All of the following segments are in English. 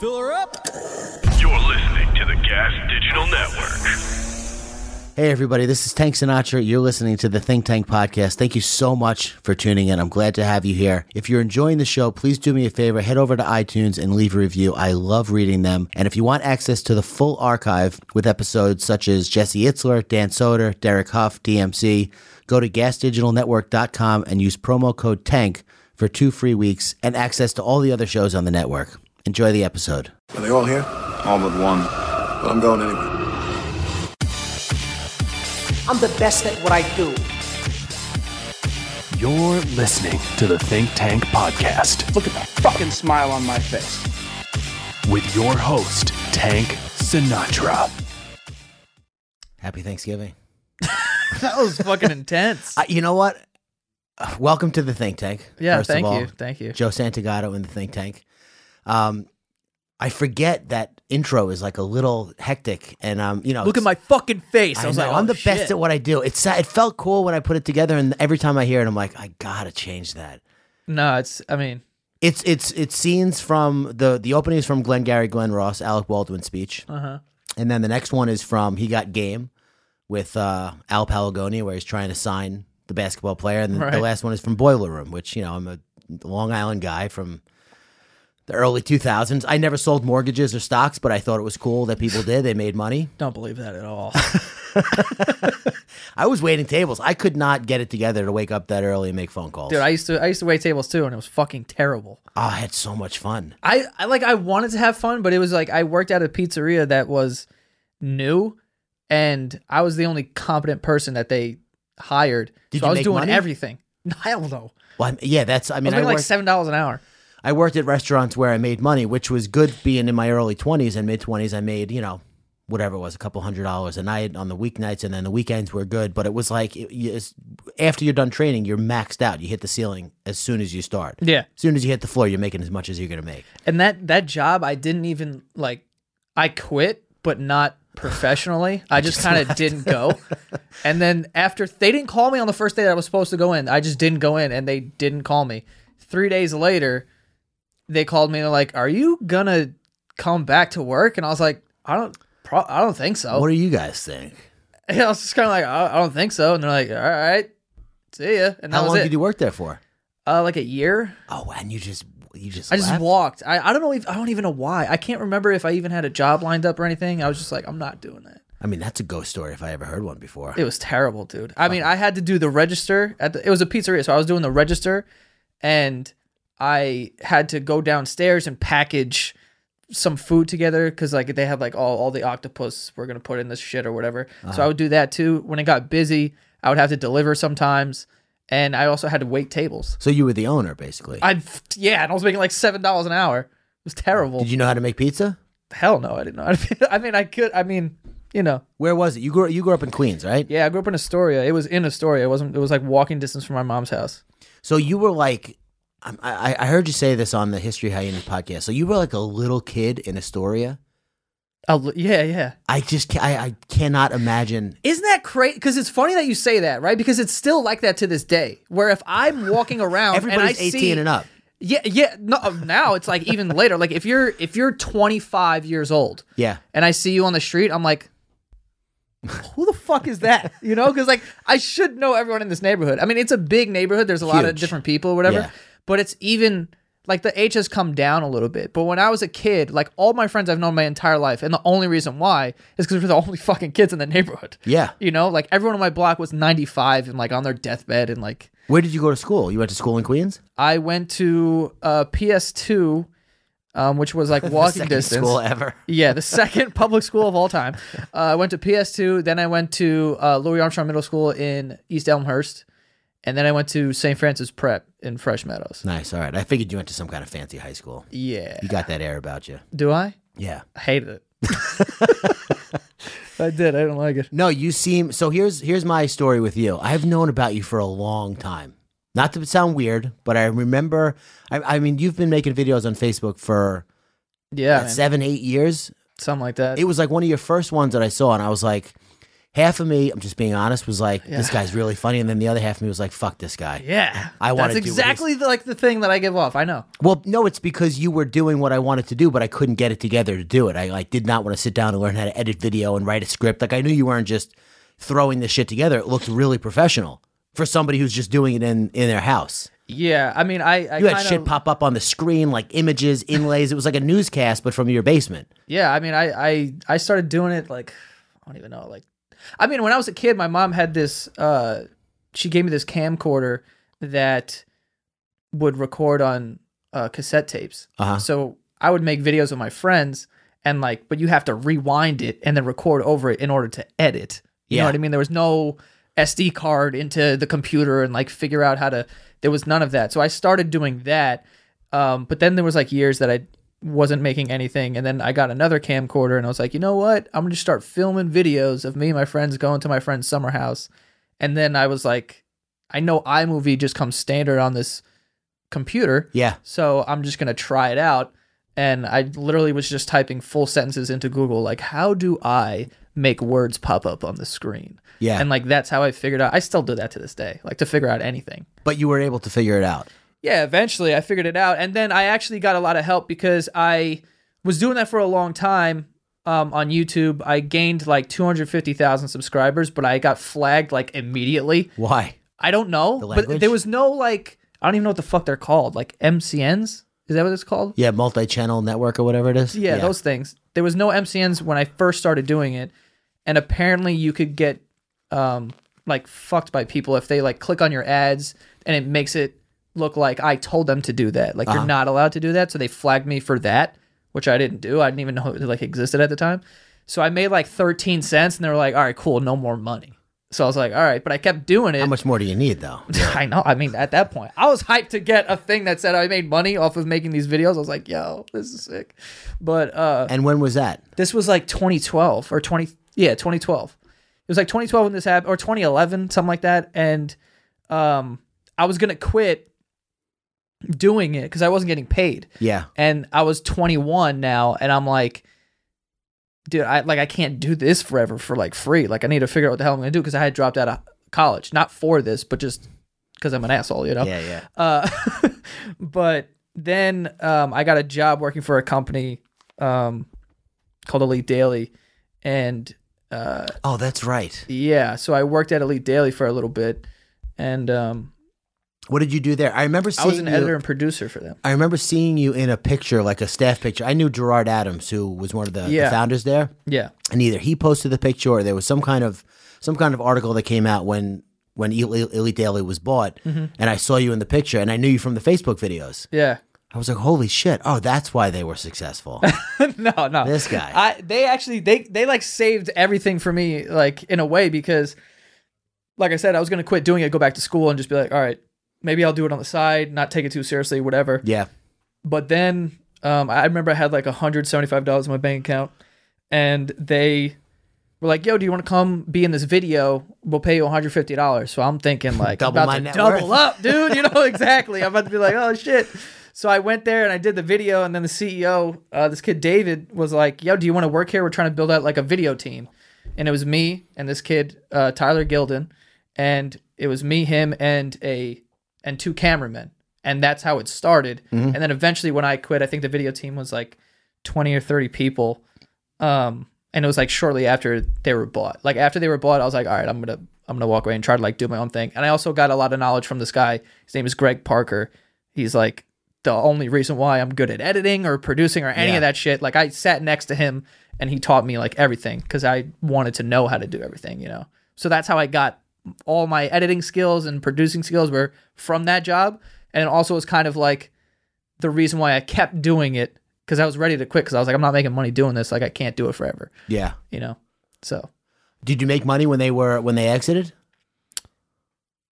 Fill her up. You're listening to the Gas Digital Network. Hey, everybody, this is Tank Sinatra. You're listening to the Think Tank podcast. Thank you so much for tuning in. I'm glad to have you here. If you're enjoying the show, please do me a favor head over to iTunes and leave a review. I love reading them. And if you want access to the full archive with episodes such as Jesse Itzler, Dan Soder, Derek Huff, DMC, go to gasdigitalnetwork.com and use promo code TANK for two free weeks and access to all the other shows on the network. Enjoy the episode. Are they all here? All but one. Well, I'm going anyway. I'm the best at what I do. You're listening to the Think Tank Podcast Look at that fucking smile on my face. with your host, Tank Sinatra. Happy Thanksgiving. That was fucking intense. Uh, you know what? Welcome to the Think Tank. Yeah, first of thank all. you, thank you. Joe Santagato in the Think Tank. Um, I forget that intro is like a little hectic, and um, you know, Look at my fucking face. I, I was know, like, I'm oh, the shit. best at what I do. It's it felt cool when I put it together, and every time I hear it, I'm like, I gotta change that. No, it's. I mean, It's it's it's scenes from the the opening is from Glengarry Glen Ross, Alec Baldwin speech, uh-huh. and then the next one is from He Got Game with uh, Al Palagonia, where he's trying to sign the basketball player, and then the Right. last one is from Boiler Room, which you know I'm a Long Island guy from the early 2000s. I never sold mortgages or stocks, but I thought it was cool that people did. They made money. don't believe that at all. I was waiting tables. I could not get it together to wake up that early and make phone calls. Dude, I used to I used to wait tables too, and it was fucking terrible. oh, I had so much fun. I, I like I wanted to have fun, but it was like I worked at a pizzeria that was new, and I was the only competent person that they hired. Did so I was doing money? everything. Hell no. Well, I'm, yeah, that's. I I mean, was I, making like seven dollars an hour. I worked at restaurants where I made money, which was good. Being in my early 20s and mid 20s, I made you know whatever it was, a couple hundred dollars a night on the weeknights, and then the weekends were good. But it was like it, it's- after you're done training, you're maxed out. You hit the ceiling as soon as you start. Yeah. As soon as you hit the floor, you're making as much as you're gonna make. And that that job I didn't even like I quit, but not professionally. I just kind of didn't go. And then after they didn't call me on the first day that I was supposed to go in. I just didn't go in and they didn't call me. 3 days later, they called me and they're like, "Are you to come back to work?" And I was like, "I don't pro- I don't think so." What do you guys think? And I was just kind of like, I, "I don't think so." And they're like, "All right. See ya." And that How was long it. did you work there for? uh like a year. Oh, and you just you just I just walked. I, I don't know if I don't even know why. I can't remember if I even had a job lined up or anything. I was just like, I'm not doing that. I mean, that's a ghost story if I ever heard one before. It was terrible, dude. I mean, I had to do the register at the, it was a pizzeria, so I was doing the register and I had to go downstairs and package some food together because like they had like all, all the octopus we're gonna put in this shit or whatever. So uh-huh. I would do that too. When it got busy, I would have to deliver sometimes, and I also had to wait tables. so you were the owner, basically. I yeah, and I was making like seven dollars an hour. It was terrible. Did you know how to make pizza? Hell no, I didn't know. I mean, I could. I mean, you know, Where was it? You grew you grew up in Queens, right? yeah. I grew up in Astoria. It was in Astoria. It wasn't. It was like walking distance from my mom's house. So you were like, I, I I heard you say this on the History Hyenas podcast. So you were like a little kid in Astoria. Oh yeah, yeah. I just I, I cannot imagine. Isn't that crazy? Because it's funny that you say that, right? Because it's still like that to this day. Where if I'm walking around, Everybody's and I 18 see, and up. Yeah, yeah. No, uh, now it's like even later. Like if you're if you're 25 years old, Yeah. and I see you on the street, I'm like, who the fuck is that? You know, because like I should know everyone in this neighborhood. I mean, it's a big neighborhood. There's a lot of different people, whatever. Yeah. But it's even like the H has come down a little bit. But when I was a kid, like all my friends I've known my entire life, and the only reason why is because we're the only fucking kids in the neighborhood. Yeah. You know, like everyone on my block was 95 and like on their deathbed, and like Where did you go to school? You went to school in Queens? I went to uh, PS2. Um, which was like walking distance. school ever. Yeah, the second public school of all time. Uh, I went to PS2, then I went to uh, Louis Armstrong Middle School in East Elmhurst, and then I went to St. Francis Prep in Fresh Meadows. Nice. All right. I figured you went to some kind of fancy high school. Yeah. You got that air about you. Do I? Yeah. I hated it. I did. I didn't like it. No, you seem so. Here's here's my story with you. I've known about you for a long time. Not to sound weird, but I remember. I, I mean, you've been making videos on Facebook for Yeah, seven, eight years. something like that. It was like one of your first ones that I saw, and I was like, half of me, I'm just being honest, was like, this guy's really funny, and then the other half of me was like, fuck this guy. Yeah, I wanna That's do exactly the, like the thing that I give off. I know. Well, no, it's because you were doing what I wanted to do, but I couldn't get it together to do it. I like did not want to sit down and learn how to edit video and write a script. Like I knew you weren't just throwing this shit together. It looked really professional for somebody who's just doing it in in their house. Yeah, I mean, I, I You had kinda, shit pop up on the screen like images, inlays. It was like a newscast, but from your basement. Yeah, I mean, I, I I started doing it like I don't even know. Like, I mean, when I was a kid, my mom had this. uh She gave me this camcorder that would record on uh, cassette tapes. Uh-huh. So I would make videos with my friends, and like, but you have to rewind it and then record over it in order to edit. You Yeah. know what I mean? There was no SD card into the computer and like figure out how to. There was none of that. So I started doing that. Um, but then there was like years that I wasn't making anything, and then I got another camcorder, and I was like, you know what? I'm gonna just start filming videos of me and my friends going to my friend's summer house, and then I was like, I know iMovie just comes standard on this computer, Yeah. so I'm just gonna try it out. And I literally was just typing full sentences into Google, like, how do I make words pop up on the screen? Yeah. And like that's how I figured out. I still do that to this day, like to figure out anything. But you were able to figure it out. Yeah, eventually I figured it out, and then I actually got a lot of help because I was doing that for a long time um, on YouTube. I gained like 250,000 subscribers, but I got flagged like immediately. Why? I don't know, but there was no like I don't even know what the fuck they're called, like MCNs. Is that what it's called? Yeah, multi-channel network or whatever it is. Yeah, those things. There was no MCNs when I first started doing it, and apparently you could get um like fucked by people if they like click on your ads and it makes it look like I told them to do that. Like you're not allowed to do that, so they flagged me for that, which I didn't do. I didn't even know it like existed at the time. So I made like 13 cents, and they were like, "All right, cool, no more money." So I was like, "All right," but I kept doing it. How much more do you need though? I know. I mean, at that point, I was hyped to get a thing that said I made money off of making these videos. I was like, "Yo, this is sick." But uh and when was that? this was like 2012 or 20 yeah 2012 it was like 2012 when this happened or 2011 something like that and um i was gonna quit doing it because i wasn't getting paid Yeah. and i was 21 now and i'm like dude i like i can't do this forever for like free like i need to figure out what the hell i'm gonna do because i had dropped out of college not for this but just because i'm an asshole you know Yeah, yeah. uh, but then um, I got a job working for a company um, called Elite Daily, and uh, Oh, that's right. yeah, so I worked at Elite Daily for a little bit, and um, What did you do there? I remember I was an you, editor and producer for them. I remember seeing you in a picture, like a staff picture. I knew Gerard Adams, who was one of the, the founders there, Yeah, and either he posted the picture or there was some kind of some kind of article that came out when when Elite Elite Daily was bought, Mm-hmm. and I saw you in the picture, and I knew you from the Facebook videos. yeah. I was like, "Holy shit! Oh, that's why they were successful." no, no. This guy. I they actually they they like saved everything for me like in a way because like I said, I was gonna quit doing it, go back to school and just be like, all right, maybe I'll do it on the side, not take it too seriously, whatever. yeah, But then um, I remember I had like $175 in my bank account and they were like, yo, do you want to come be in this video? We'll pay you $150. So I'm thinking like, Double my net double worth. up, dude. You know, exactly. I'm about to be like, oh shit. So I went there and I did the video and then the CEO, uh, this kid David was like, yo, do you want to work here? We're trying to build out like a video team. And it was me and this kid, uh, Tyler Gilden. And it was me, him, and a and two cameramen. And that's how it started. And then eventually when I quit, I think the video team was like 20 or 30 people. Um, and it was like shortly after they were bought. Like after they were bought, I was like, all right, I'm gonna I'm gonna walk away and try to like do my own thing. And I also got a lot of knowledge from this guy. His name is Greg Parker. He's like the only reason why I'm good at editing or producing or any Yeah. of that shit. Like I sat next to him and he taught me like everything because I wanted to know how to do everything, you know. So that's how I got all my editing skills and producing skills were from that job. And it also was kind of like the reason why I kept doing it because I was ready to quit because I was like, I'm not making money doing this. Like I can't do it forever, yeah. you know. So Did you make money when they were when they exited?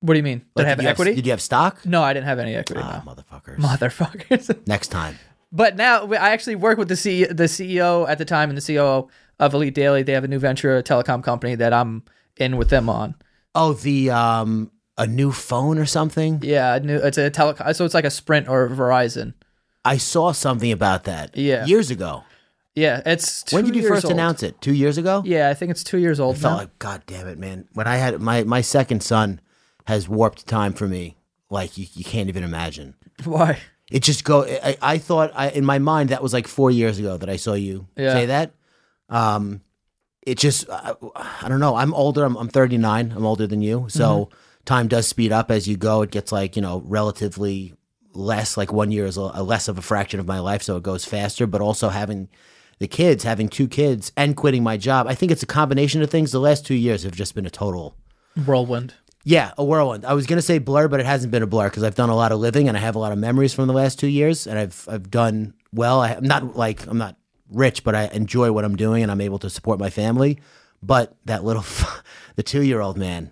what do you mean? Did Like, I have did equity? did you have stock? no, I didn't have any equity. Ah, no. motherfuckers. Motherfuckers. Next time. but now I actually work with the C- the CEO at the time and the COO of Elite Daily. They have a new venture, a telecom company that I'm in with them on. Oh, the um a new phone or something? Yeah, a new, it's a telecom. So it's like a Sprint or a Verizon. I saw something about that Yeah. years ago. Yeah, it's two when did you first old. announce it? Two years ago. Yeah, I think it's two years old I felt now. like, God damn it, man. When I had my my second son has warped time for me, like you, you can't even imagine. Why? It just go. I, I thought I, in my mind that was like four years ago that I saw you Yeah. say that. Um, it just I, I don't know. I'm older. I'm, I'm 39. I'm older than you, so Mm-hmm. time does speed up as you go. It gets like you know relatively less. Like one year is a, a less of a fraction of my life, so it goes faster. But also having the kids, having two kids, and quitting my job, I think it's a combination of things. The last two years have just been a total Whirlwind. yeah, a whirlwind. I was gonna say blur, but it hasn't been a blur because I've done a lot of living and I have a lot of memories from the last two years, and I've I've done well. I, I'm not like I'm not rich, but I enjoy what I'm doing and I'm able to support my family. But that little, the two year old man,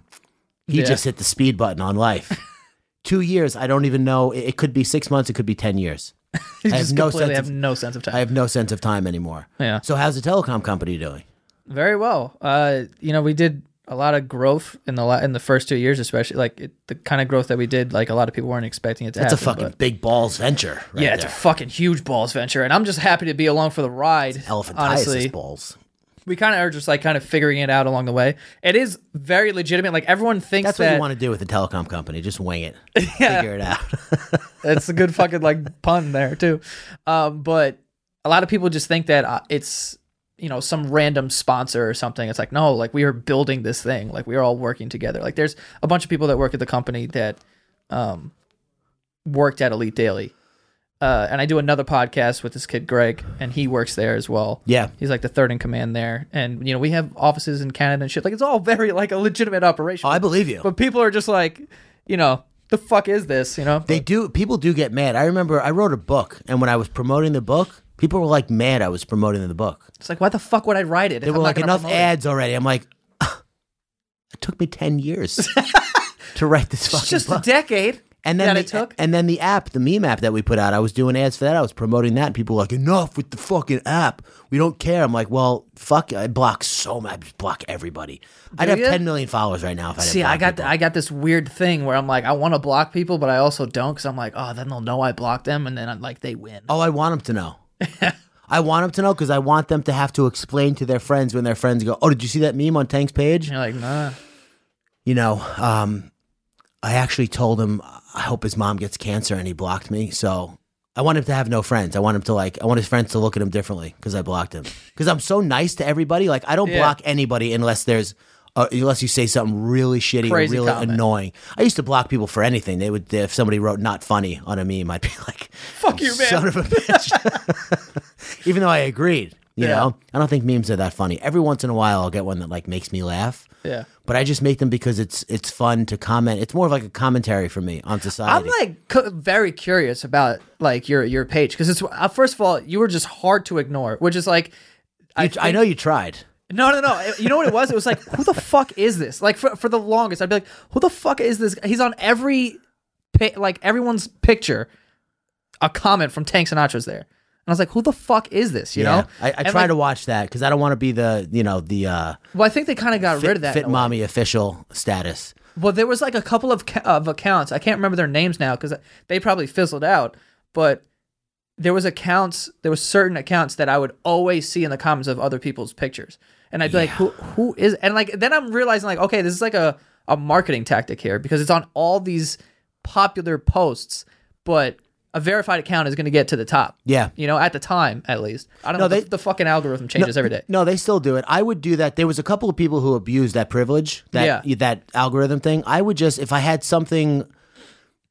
he Yeah. just hit the speed button on life. two years, I don't even know. It, could be six months. It could be ten years. I have no sense have of- no sense of time. I have no sense of time anymore. Yeah. So how's the telecom company doing? Very well. Uh, you know, we did a lot of growth in the la- in the first two years, especially like it, the kind of growth that we did. Like a lot of people weren't expecting it to That's a fucking but- big balls venture. Right yeah, it's a fucking huge balls venture, and I'm just happy to be along for the ride. elephantiasis honestly, balls. we kind of are just like kind of figuring it out along the way. It is very legitimate. Like everyone thinks That's what that you want to do with a telecom company. Just wing it. Figure it out. It's a good fucking like pun there too. Um, but a lot of people just think that uh, it's you know some random sponsor or something. It's like no, like we are building this thing. Like we are all working together. Like there's a bunch of people that work at the company that um, worked at Elite Daily. Uh, and I do another podcast with this kid Greg, and he works there as well. Yeah. he's like the third in command there, and you know we have offices in Canada and shit. Like it's all very like a legitimate operation. Oh, I believe you. but people are just like, you know, the fuck is this? You know, They do. People do get mad. I remember I wrote a book, and when I was promoting the book, people were like mad I was promoting the book. It's like, why the fuck would I write it? They I'm were like, enough promote it?" ads already. I'm like, it took me ten years to write this fucking It's just book. a decade. and then that the, it took. and then the app, the meme app that we put out, I was doing ads for that. I was promoting that, and people were like, enough with the fucking app. We don't care. I'm like, well, fuck. It. I block so much. I just block everybody. I'd have ya? 10 million followers right now if I didn't See, I got people. I got this weird thing where I'm like, I want to block people, but I also don't because I'm like, oh, then they'll know I blocked them, and then I'm like, they win. Oh, I want them to know. I want them to know because I want them to have to explain to their friends when their friends go, "Oh, did you see that meme on Tank's page?" You're like, nah. You know, um, I actually told him I hope his mom gets cancer, and he blocked me. So I want him to have no friends. I want him to like. I want his friends to look at him differently because I blocked him. Because I'm so nice to everybody. Like I don't Yeah. block anybody unless there's. Uh, unless you say something really shitty Crazy or really comment. annoying, I used to block people for anything. They would if somebody wrote "not funny" on a meme, I'd be like, Fuck you, man. son of a bitch." Even though I agreed, you Yeah. know, I don't think memes are that funny. Every once in a while, I'll get one that like makes me laugh. Yeah. But I just make them because it's it's fun to comment. It's more of like a commentary for me on society. I'm like cu- very curious about like your your page because it's uh, first of all you were just hard to ignore, which is like You- I, think- know you tried. No, no, no. You know what it was? It was like, who the fuck is this? Like for for the longest, I'd be like, who the fuck is this? He's on every, like everyone's picture. A comment from Tank Sinatra's there, and I was like, who the fuck is this? You yeah, know? I, I try like, to watch that because I don't want to be the you know the uh, Well, I think they kind of got fit, rid of that. fit in a way. mommy official status. Well, there was like a couple of of accounts. I can't remember their names now because they probably fizzled out. But there was accounts. There was certain accounts that I would always see in the comments of other people's pictures, and I'd be like, "Who? Who is?" And like then I'm realizing like, okay, this is like a a marketing tactic here because it's on all these popular posts, but a verified account is going to get to the top. Yeah. you know, at the time at least. I don't No, know. they- the, the fucking algorithm changes every day. No, they still do it. I would do that. There was a couple of people who abused that privilege, that Yeah. that algorithm thing. I would just if I had something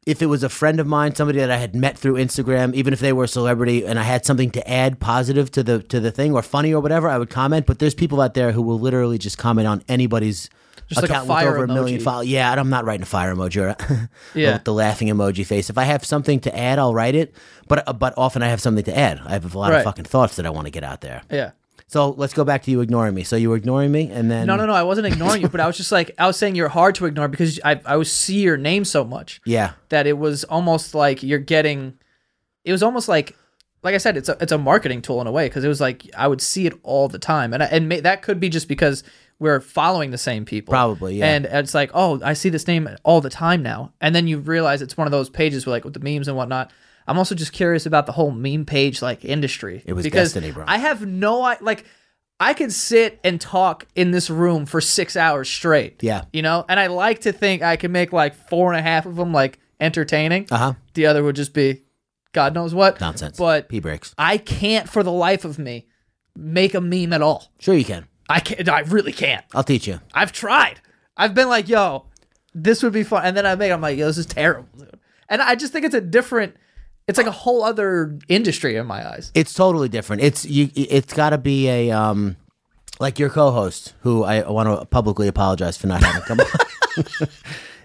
if it was a friend of mine, somebody that I had met through Instagram, even if they were a celebrity and I had something to add positive to the to the thing or funny or whatever, I would comment, but there's people out there who will literally just comment on anybody's Just like a account fire with over a million emoji. followers. Yeah, I'm not writing a fire emoji or Yeah. the laughing emoji face. If I have something to add, I'll write it. But but often I have something to add. I have a lot Right. of fucking thoughts that I want to get out there. Yeah. So let's go back to you ignoring me. So you were ignoring me, and then No, no, no. I wasn't ignoring you, but I was just like, I was saying you're hard to ignore because I, I would see your name so much yeah, that it was almost like you're getting, it was almost like, like I said, it's a, it's a marketing tool in a way because it was like I would see it all the time. And, I- and may, that could be just because we're following the same people. Probably, yeah. And it's like, oh, I see this name all the time now. And then you realize it's one of those pages where like with the memes and whatnot. I'm also just curious about the whole meme page like industry. It was because destiny, bro. I have no I like I could sit and talk in this room for six hours straight. Yeah. You know? And I like to think I can make like four and a half of them like entertaining. Uh huh. The other would just be God knows what. Nonsense. But P breaks. I can't for the life of me make a meme at all. Sure, you can. I can't I really can't. I'll teach you. I've tried. I've been like, yo, this would be fun. And then I make I'm like, yo, this is terrible, dude. And I just think it's a different it's like a whole other industry in my eyes. It's totally different. It's you. It's got to be a um, like your co-host, who I want to publicly apologize for not having come on.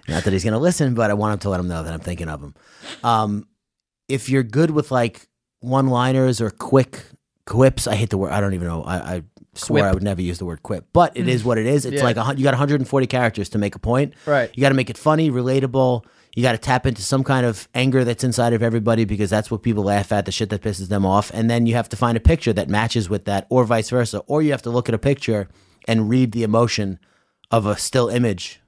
not that he's going to listen, but I want him to let him know that I'm thinking of him. Um, if you're good with like one-liners or quick quips, I hate the word. I don't even know. I, I swear Quip. I would never use the word quip, but it is what it is. It's Yeah. like a, you got 140 characters to make a point. Right. You got to make it funny, relatable. You got to tap into some kind of anger that's inside of everybody because that's what people laugh at, the shit that pisses them off. And then you have to find a picture that matches with that, or vice versa. Or you have to look at a picture and read the emotion of a still image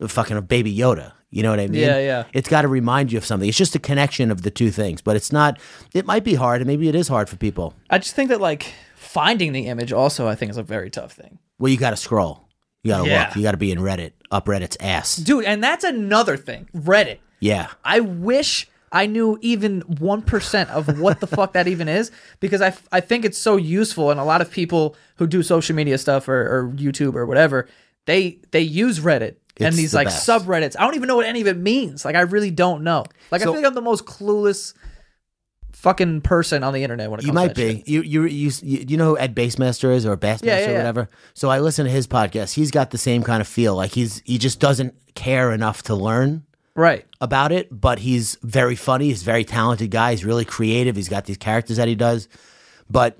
of fucking a baby Yoda. You know what I mean? Yeah, yeah. It's got to remind you of something. It's just a connection of the two things, but it's not, it might be hard, and maybe it is hard for people. I just think that like finding the image also I think is a very tough thing. Well, you got to scroll. You got to Yeah. look. You got to be in Reddit, up Reddit's ass. Dude, and that's another thing. Reddit. Yeah. I wish I knew even 1% of what the fuck that even is because I, I think it's so useful and a lot of people who do social media stuff or, or YouTube or whatever, they they use Reddit and It's these the like best. subreddits. I don't even know what any of it means. Like I really don't know. Like So- I feel like I'm the most clueless fucking person on the internet when it comes You to might that be. You, you you you know who Ed Bassmaster is or Bassmaster Yeah, yeah, or whatever. So I listen to his podcast. He's got the same kind of feel. Like he's he just doesn't care enough to learn Right. about it, but he's very funny. He's a very talented guy. He's really creative. He's got these characters that he does. But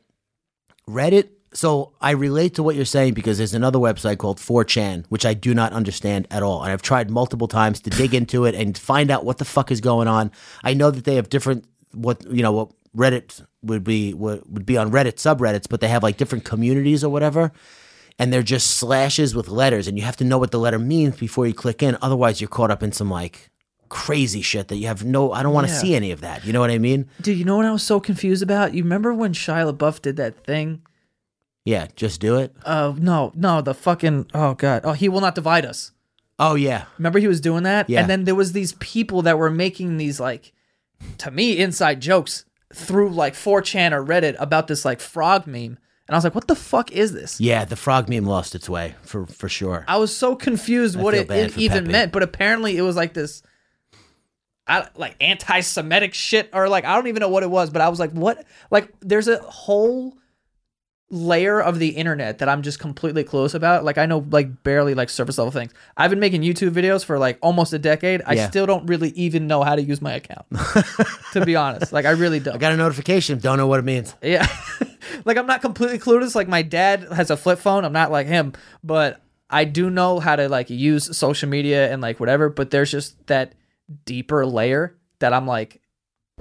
Reddit, so I relate to what you're saying because there's another website called 4chan, which I do not understand at all. And I've tried multiple times to dig into it and find out what the fuck is going on. I know that they have different what you know what Reddit would be what would be on Reddit subreddits, but they have like different communities or whatever. And they're just slashes with letters, and you have to know what the letter means before you click in. Otherwise, you're caught up in some like crazy shit that you have no. I don't want to Yeah. see any of that. You know what I mean? Dude, you know what I was so confused about? You remember when Shia LaBeouf did that thing? Yeah, just do it. Uh no, no, the fucking oh god. Oh, he will not divide us. Oh yeah, Remember he was doing that? Yeah. And then there was these people that were making these like to me inside jokes through like 4chan or Reddit about this like frog meme. And I was like, what the fuck is this? yeah. The frog meme lost its way for for sure. I was so confused what it, it even Pepe. meant, but apparently it was like this I, like anti-Semitic shit, or like I don't even know what it was, but I was like, what? Like, there's a whole layer of the internet that I'm just completely clueless about. Like, I know like barely like surface level things. I've been making YouTube videos for like almost a decade. I Yeah. still don't really even know how to use my account, to be honest. Like, I really don't. I got a notification. Don't know what it means. Yeah. like I'm not completely clueless. Like my dad has a flip phone. I'm not like him, but I do know how to like use social media and like whatever, but there's just that deeper layer that I'm like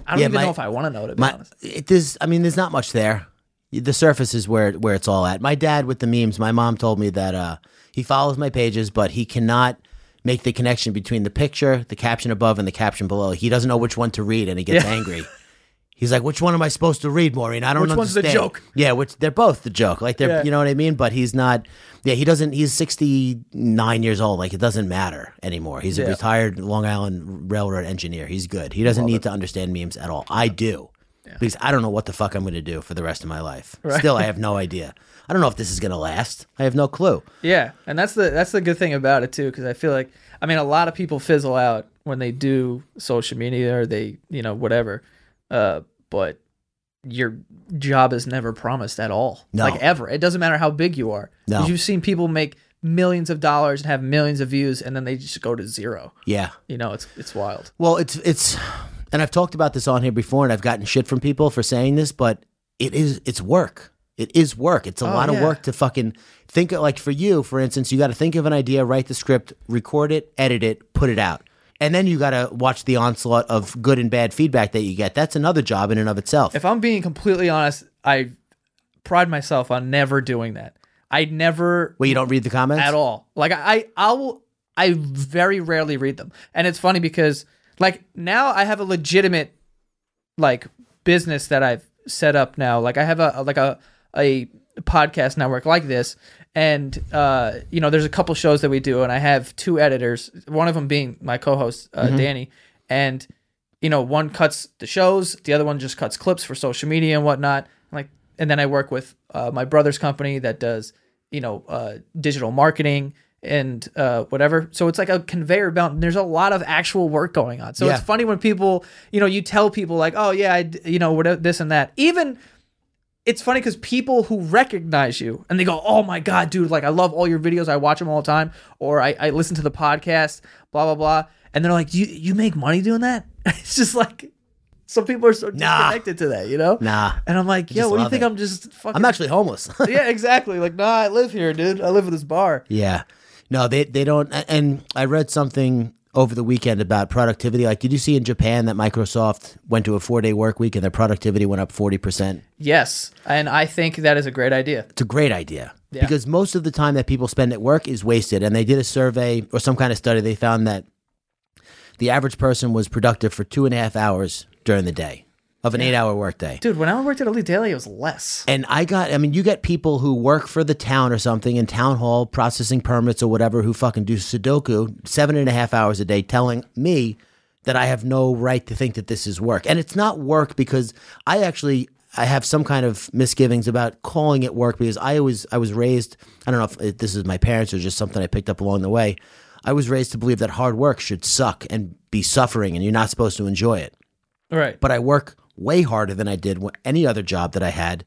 I don't Yeah, even my- know if I want to know to be My, honest. it, there's, I mean, there's not much there. The surface is where where it's all at. My dad with the memes. My mom told me that uh, he follows my pages, but he cannot make the connection between the picture, the caption above, and the caption below. He doesn't know which one to read, and he gets Yeah. angry. He's like, "Which one am I supposed to read, Maureen? I don't understand. Which one's the joke? Yeah, which they're both the joke. Like they're, Yeah. you know what I mean. But he's not. Yeah, he doesn't. He's sixty nine years old. Like it doesn't matter anymore. He's a retired Long Island Railroad engineer. He's good. He doesn't need to understand memes at all. I do. Because I don't know what the fuck I'm going to do for the rest of my life. Still, I have no idea. I don't know if this is going to last. I have no clue. Yeah, and that's the that's the good thing about it too, because I feel like I mean a lot of people fizzle out when they do social media or they you know whatever, uh, but your job is never promised at all, No. like ever. It doesn't matter how big you are. No. you've seen people make millions of dollars and have millions of views, and then they just go to zero. Yeah. You know, it's it's wild. Well, it's it's, and I've talked about this on here before, and I've gotten shit from people for saying this, but it is it's work. It is work. It's a Oh, lot of work to fucking think of. Like for you, for instance, you got to think of an idea, write the script, record it, edit it, put it out, and then you got to watch the onslaught of good and bad feedback that you get. That's another job in and of itself. If I'm being completely honest, I pride myself on never doing that. I never Well, you don't read the comments at all. Like I, I will, I very rarely read them, and it's funny because like now I have a legitimate like business that I've set up now. Like I have a like a a podcast network like this, and uh, you know, there's a couple shows that we do, and I have two editors. One of them being my co-host uh, Danny, and you know, one cuts the shows, the other one just cuts clips for social media and whatnot. Like, and then I work with uh, my brother's company that does you know uh, digital marketing and uh, whatever. So it's like a conveyor belt. And there's a lot of actual work going on. So Yeah. it's funny when people, you know, you tell people like, oh yeah, I, you know, whatever this and that. Even it's funny because people who recognize you and they go, oh my god, dude, like I love all your videos. I watch them all the time, or I, I listen to the podcast, blah blah blah. And they're like, you you make money doing that? It's just like some people are so Nah. disconnected to that, you know? Nah. And I'm like, yo, what do you think? it. I'm just fucking. I'm actually homeless. yeah, exactly. Like, nah, I live here, dude. I live at this bar. Yeah. No, they they don't. And I read something over the weekend about productivity. Like, did you see in Japan that Microsoft went to a four day work week and their productivity went up forty percent? Yes, and I think that is a great idea. It's a great idea because most of the time that people spend at work is wasted. And they did a survey or some kind of study. They found that the average person was productive for two and a half hours during the day of an eight hour workday. Dude, when I worked at Elite Daily, it was less. And I got, I mean, you get people who work for the town or something in town hall processing permits or whatever who fucking do Sudoku seven and a half hours a day telling me that I have no right to think that this is work. And it's not work because I actually. I have some kind of misgivings about calling it work because I always I was raised I don't know if it, this is my parents or just something I picked up along the way. I was raised to believe that hard work should suck and be suffering and you're not supposed to enjoy it Right. but I work way harder than I did any other job that I had.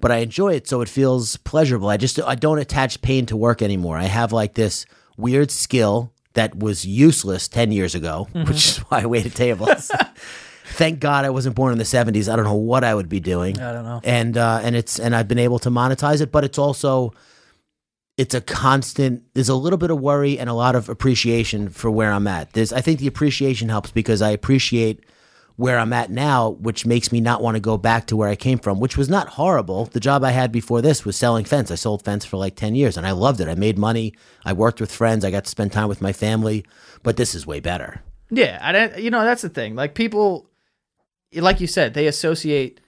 But I enjoy it, so it feels pleasurable. I just I don't attach pain to work anymore. I have like this weird skill that was useless ten years ago, which is why I waited tables. Thank God I wasn't born in the seventies. I don't know what I would be doing. I don't know. And uh, and it's and I've been able to monetize it, but it's also it's a constant there's a little bit of worry and a lot of appreciation for where I'm at. There's I think the appreciation helps because I appreciate where I'm at now, which makes me not want to go back to where I came from, which was not horrible. The job I had before this was selling fence. I sold fence for like 10 years and I loved it. I made money. I worked with friends. I got to spend time with my family, but this is way better. Yeah, I don't, you know that's the thing. Like people, like you said, they associate.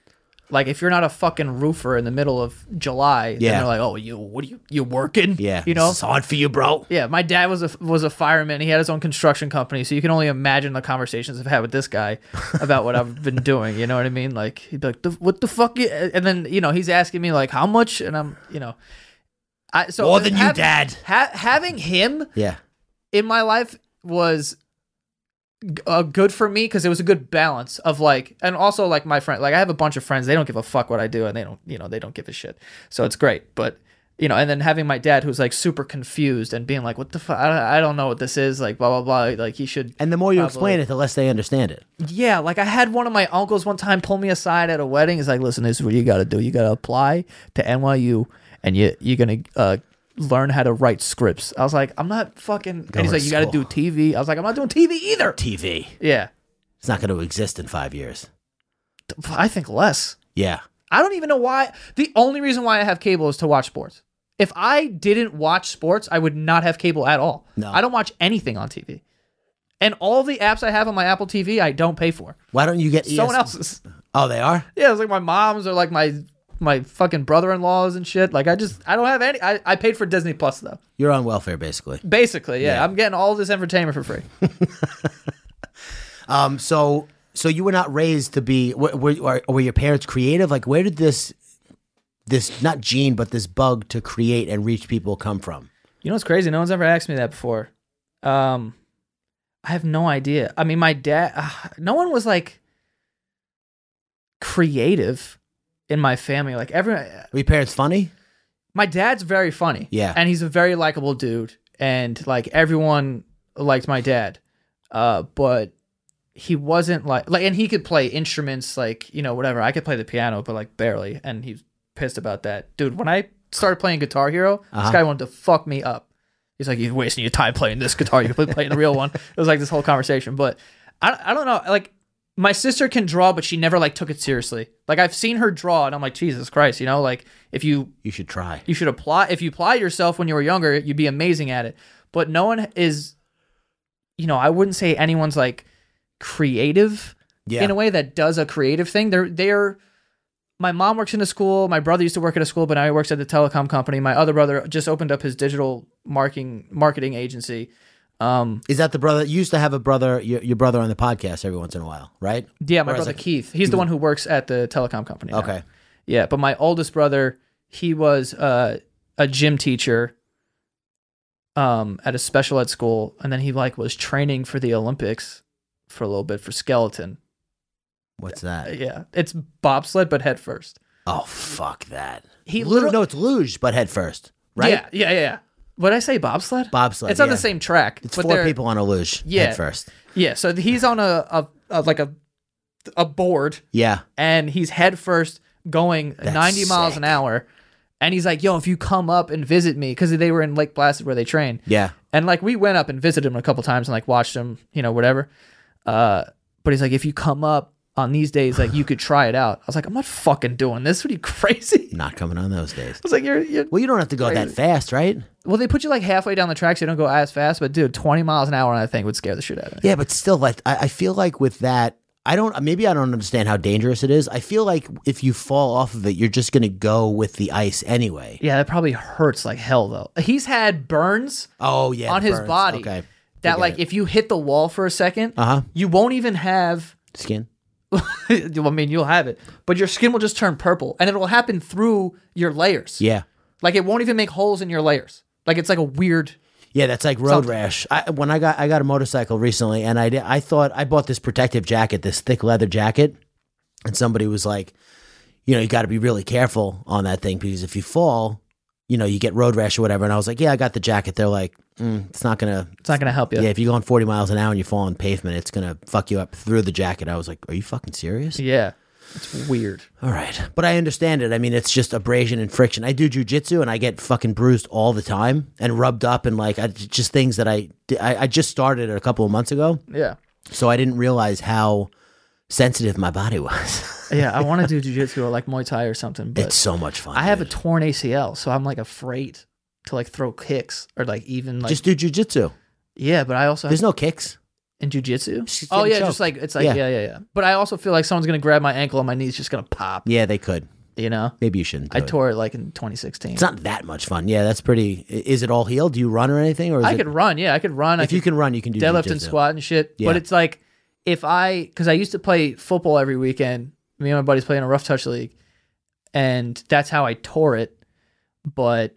Like if you're not a fucking roofer in the middle of July, then Yeah. they're like, "Oh, you what are you you working?" Yeah. you know. It's hard for you, bro. Yeah, my dad was a was a fireman. He had his own construction company, so you can only imagine the conversations I've had with this guy about what I've been doing. You know what I mean? Like he'd be like, "The- "What the fuck?" you-" And then you know he's asking me like, "How much?" And I'm, you know, I so More than you, Dad. ha- having him Yeah. in my life was uh, good for me because it was a good balance of like, and also like my friend, like I have a bunch of friends, they don't give a fuck what I do, and they don't, you know, they don't give a shit. So it's great, but you know, and then having my dad who's like super confused and being like, "What the fuck? I don't, I don't know what this is." Like blah blah blah. Like he should. And the more you Probably. explain it, the less they understand it. Yeah, like I had one of my uncles one time pull me aside at a wedding. He's like, "Listen, this is what you got to do. You got to apply to NYU, and you you're gonna uh, learn how to write scripts." I was like, "I'm not fucking." and he's like, "You got to do. TV." I was like, "I'm not doing TV either." TV. Yeah, It's not going to exist in five years. I think less. Yeah. I don't even know why. The only reason why I have cable is to watch sports. If I didn't watch sports, I would not have cable at all. No. I don't watch anything on TV. And all the apps I have on my Apple TV, I don't pay for. Why don't you get ES- Someone else's. Oh, they are? Yeah, it's like my mom's or like my my fucking brother-in-laws and shit. Like I just I don't have any. I, I paid for Disney Plus though. You're on welfare, basically. Basically, yeah, Yeah. I'm getting all this entertainment for free. Um, so so you were not raised to be were, were, were your parents creative? Like where did this this not gene but this bug to create and reach people come from? You know what's crazy? No one's ever asked me that before. Um, I have no idea. I mean, my dad. Uh, no one was like creative in my family. Like everyone, Were your parents funny? my dad's very funny. Yeah. and he's a very likable dude, and like everyone liked my dad. Uh, but he wasn't like like, and he could play instruments like you know whatever. I could play the piano, but like barely, and he's pissed about that, dude. When I started playing Guitar Hero, Uh-huh. this guy wanted to fuck me up. He's like, "You're wasting your time playing this guitar. You could play the real one." It was like this whole conversation, but I, I don't know. Like my sister can draw, but she never like took it seriously. Like I've seen her draw, and I'm like, Jesus Christ, you know, like if you You should try. you should apply if you apply yourself when you were younger you'd be amazing at it but no one is you know i wouldn't say anyone's like creative Yeah. in a way that does a creative thing. They're they're my mom works in a school. My brother used to work at a school, but now he works at the telecom company. My other brother just opened up his digital marketing marketing agency. Um, Is that the brother? You used to have a brother, your, your brother on the podcast every once in a while, right? yeah, my Or brother it- Keith. He's the one who works at the telecom company. now. Okay. Yeah, but my oldest brother, he was uh, a gym teacher um, at a special ed school, and then he like was training for the Olympics for a little bit for skeleton. What's that? Yeah, it's bobsled, but head first. Oh, fuck that. He literally- no, it's luge, but head first, right? Yeah, yeah, yeah. What I say? Bobsled. Bobsled, It's on yeah. the same track. It's four they're- people on a luge, Yeah. head first. Yeah, so he's on a, a, a like a a board, Yeah. and he's head first going 90 miles an hour. And he's like, "Yo, if you come up and visit me, because they were in Lake Placid where they train, Yeah. And like we went up and visited him a couple times and like watched him, you know, whatever. Uh, but he's like, if you come up on these days, like you could try it out. I was like, I'm not fucking doing this. What are you crazy? Not coming on those days. I was like, you're, you're. Well, you don't have to go that fast, right? Well, they put you like halfway down the track, so you don't go as fast. But dude, 20 miles an hour on that thing would scare the shit out of me. Yeah, but still, like I, I feel like with that, I don't. Maybe I don't understand how dangerous it is. I feel like if you fall off of it, you're just gonna go with the ice anyway. Yeah, that probably hurts like hell though. He's had burns Oh yeah, on his burns. body Okay, that Forget like it. if you hit the wall for a 2nd Uh-huh. you won't even have skin. I mean, you'll have it, but your skin will just turn purple, and it will happen through your layers. Yeah, Like it won't even make holes in your layers. Like it's like a weird. yeah, that's like road Something. rash. I, when I got I got a motorcycle recently, and I did, I thought I bought this protective jacket, this thick leather jacket, and somebody was like, you know, you got to be really careful on that thing because if you fall, you know, you get road rash or whatever. And I was like, yeah, I got the jacket. They're like, mm, it's not gonna It's not gonna help you. Yeah, if you're going 40 miles an hour and you fall on pavement, it's going to fuck you up through the jacket. I was like, are you fucking serious? Yeah. It's weird. All right. But I understand it. I mean, it's just abrasion and friction. I do jujitsu and I get fucking bruised all the time and rubbed up and like I, just things that I, I, I just started a couple of months ago. Yeah. So I didn't realize how sensitive my body was. Yeah. I want to do jujitsu or like Muay Thai or something, but it's so much fun. I have a torn ACL, so I'm like afraid to like throw kicks or like even like just do jujitsu. yeah. But I also have There's no kicks. in jujitsu. Oh yeah, choked. just like it's like Yeah. yeah. yeah, yeah, But I also feel like someone's gonna grab my ankle and my knee's just gonna pop. Yeah, they could. You know. Maybe you shouldn't. I it. tore it like in 2016. It's not that much fun. Yeah, that's pretty. Is it all healed? Do you run or anything? Or I it, could run. Yeah, I could run. I if you can run, you can do deadlift and squat and shit. Yeah. But it's like if I because I used to play football every weekend. Me and my buddies play in a rough touch league, and that's how I tore it. But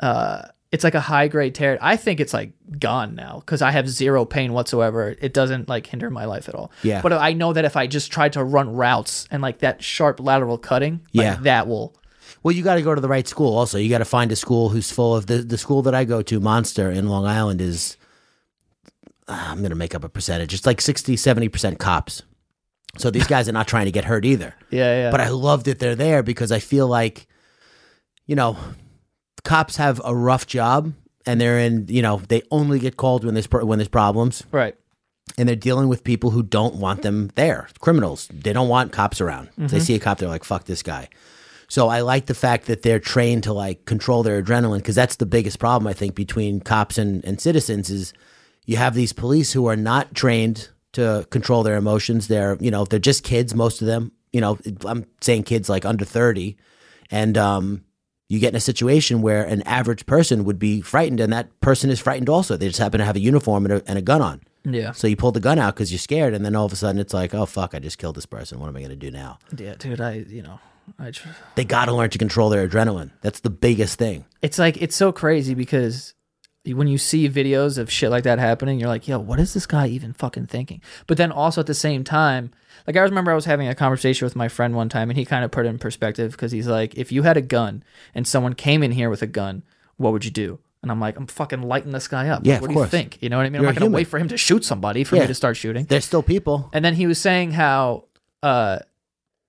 uh, it's like a high grade tear. I think it's like gone now because I have zero pain whatsoever. It doesn't like hinder my life at all. Yeah. But I know that if I just tried to run routes and like that sharp lateral cutting, like, Yeah. that will. Well, you got to go to the right school. Also, you got to find a school who's full of the the school that I go to, Monster in Long Island, is. Ah, I'm gonna make up a percentage. It's like 60, 70 percent cops. So these guys are not trying to get hurt either. Yeah, yeah. But I love that they're there because I feel like, you know, cops have a rough job and they're in. You know, they only get called when there's when there's problems. right. and they're dealing with people who don't want them there criminals they don't want cops around If they see a cop they're like fuck this guy so i like the fact that they're trained to like control their adrenaline because that's the biggest problem i think between cops and, and citizens is you have these police who are not trained to control their emotions they're you know they're just kids most of them you know i'm saying kids like under 30 and um you get in a situation where an average person would be frightened and that person is frightened also they just happen to have a uniform and a, and a gun on Yeah. so you pull the gun out because you're scared, and then all of a sudden it's like, oh fuck, I just killed this person. What am I going to do now? Yeah, dude. I you know I. Tr- They got to learn to control their adrenaline. That's the biggest thing. it's like it's so crazy because when you see videos of shit like that happening, you're like, yo, what is this guy even fucking thinking? But then also at the same time, like I remember I was having a conversation with my friend one time and he kind of put it in perspective because he's like, if you had a gun and someone came in here with a gun, what would you do? And I'm like, I'm fucking lighting this guy up. Yeah, what do you think? You know what I mean? You're I'm not gonna human. wait for him to shoot somebody for Yeah. me to start shooting. There's still people. And then he was saying how uh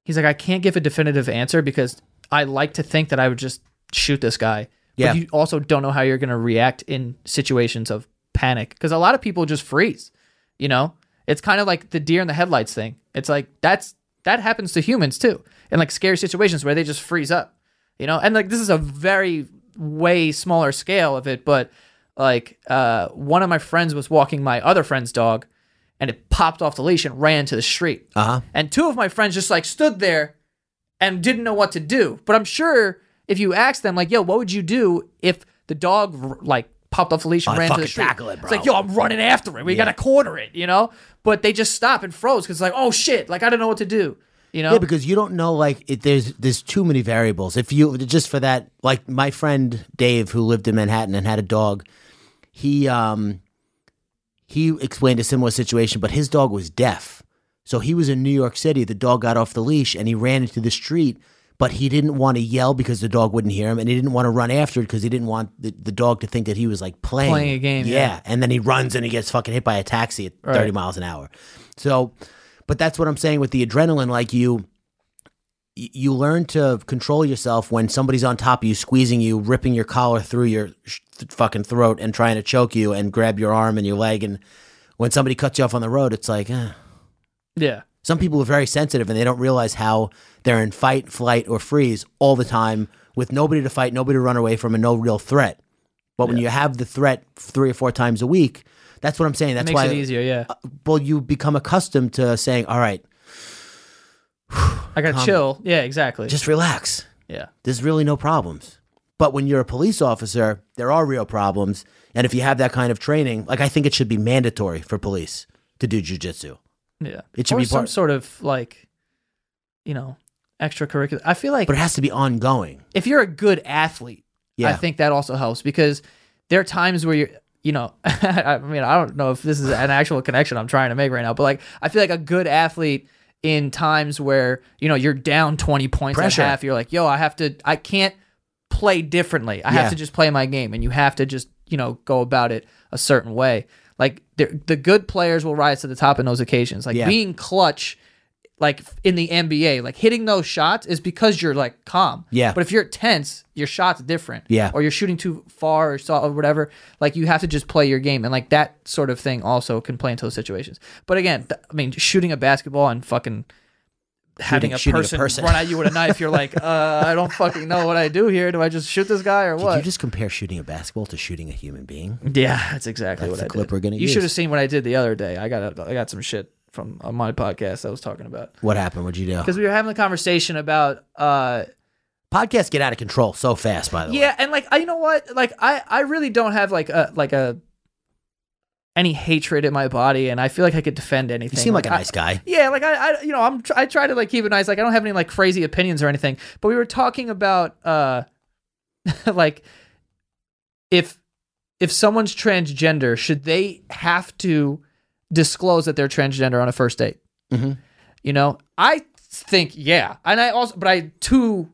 he's like, I can't give a definitive answer because I like to think that I would just shoot this guy. Yeah. But you also don't know how you're gonna react in situations of panic. Because a lot of people just freeze. You know? It's kind of like the deer in the headlights thing. It's like that's that happens to humans too. In like scary situations where they just freeze up. You know? And like this is a very way smaller scale of it, but like uh one of my friends was walking my other friend's dog and it popped off the leash and ran to the street. Uh-huh. And two of my friends just like stood there and didn't know what to do. But I'm sure if you ask them, like, yo, what would you do if the dog like popped off the leash and I'd ran to the street? tackle it, It's like, yo, I'm running after it. We gotta corner it, you know? But they just stop and froze because like, oh shit, like I don't know what to do. You know? Yeah, because you don't know like it, there's there's too many variables. If you just for that, like my friend Dave who lived in Manhattan and had a dog, he um he explained a similar situation, but his dog was deaf. So he was in New York City. The dog got off the leash and he ran into the street, but he didn't want to yell because the dog wouldn't hear him, and he didn't want to run after it because he didn't want the, the dog to think that he was like playing Playing a game, Yeah. yeah. and then he runs and he gets fucking hit by a taxi at thirty miles an hour. So, but that's what I'm saying with the adrenaline. Like you, y- you learn to control yourself when somebody's on top of you, squeezing you, ripping your collar through your sh- th- fucking throat, and trying to choke you and grab your arm and your leg. And when somebody cuts you off on the road, it's like, eh. yeah. Some people are very sensitive and they don't realize how they're in fight, flight, or freeze all the time with nobody to fight, nobody to run away from, and no real threat. But when you have the threat three or four times a week, that's what I'm saying. That's Makes why it easier, yeah. Uh, well, you become accustomed to saying, "All right, I gotta chill. Yeah, exactly. just relax." yeah. There's really no problems. But when you're a police officer, there are real problems. And if you have that kind of training, like I think it should be mandatory for police to do jujitsu. Yeah. It should or be some part- sort of like, you know, extracurricular. I feel like But it has to be ongoing. if you're a good athlete, yeah. I think that also helps because there are times where you're, you know, I mean, I don't know if this is an actual connection I'm trying to make right now, but like, I feel like a good athlete in times where, you know, you're down 20 points Pressure. at half, you're like, yo, I have to, I can't play differently. I Yeah. have to just play my game and you have to just, you know, go about it a certain way. Like the the good players will rise to the top in those occasions. Like Yeah. being clutch like in the NBA, like hitting those shots is because you're like calm. Yeah. But if you're tense, your shot's different. Yeah. Or you're shooting too far or, so, or whatever. Like you have to just play your game, and like that sort of thing also can play into those situations. But again, th- I mean, shooting a basketball and fucking having a, shooting a person person. run at you with a knife, you're like, uh, I don't fucking know what I do here. Do I just shoot this guy or Did what? you just compare shooting a basketball to shooting a human being? Yeah, that's exactly That's what the I clip did. we're gonna you use. should have seen what I did the other day. I got a, I got some shit from on my podcast I was talking about What happened? What'd you do? because we were having a conversation about uh Podcasts get out of control so fast, by the way. yeah and like I you know what like I I really don't have like a like a any hatred in my body and I feel like I could defend anything. You seem like a I- nice guy. yeah, like I, I, you know, I'm tr- I try to like keep it nice. Like I don't have any like crazy opinions or anything. But we were talking about uh, like if if someone's transgender, should they have to disclose that they're transgender on a first date? Mhm. You know, I think yeah, and I also, but I to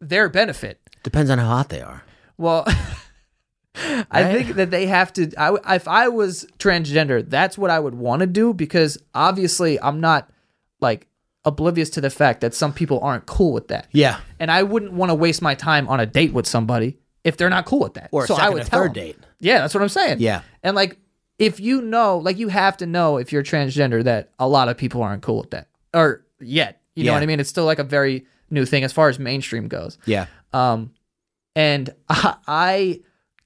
their benefit. Depends on how hot they are. Well, I Right? think that they have to. I, if I was transgender, that's what I would want to do because obviously I'm not like oblivious to the fact that some people aren't cool with that, Yeah. and I wouldn't want to waste my time on a date with somebody if they're not cool with that. Or so I would or tell third them. date. Yeah, that's what I'm saying. Yeah. and like if you know, like you have to know if you're transgender that a lot of people aren't cool with that, or yet, you know what I mean? It's still like a very new thing as far as mainstream goes. Yeah. Um, and I, I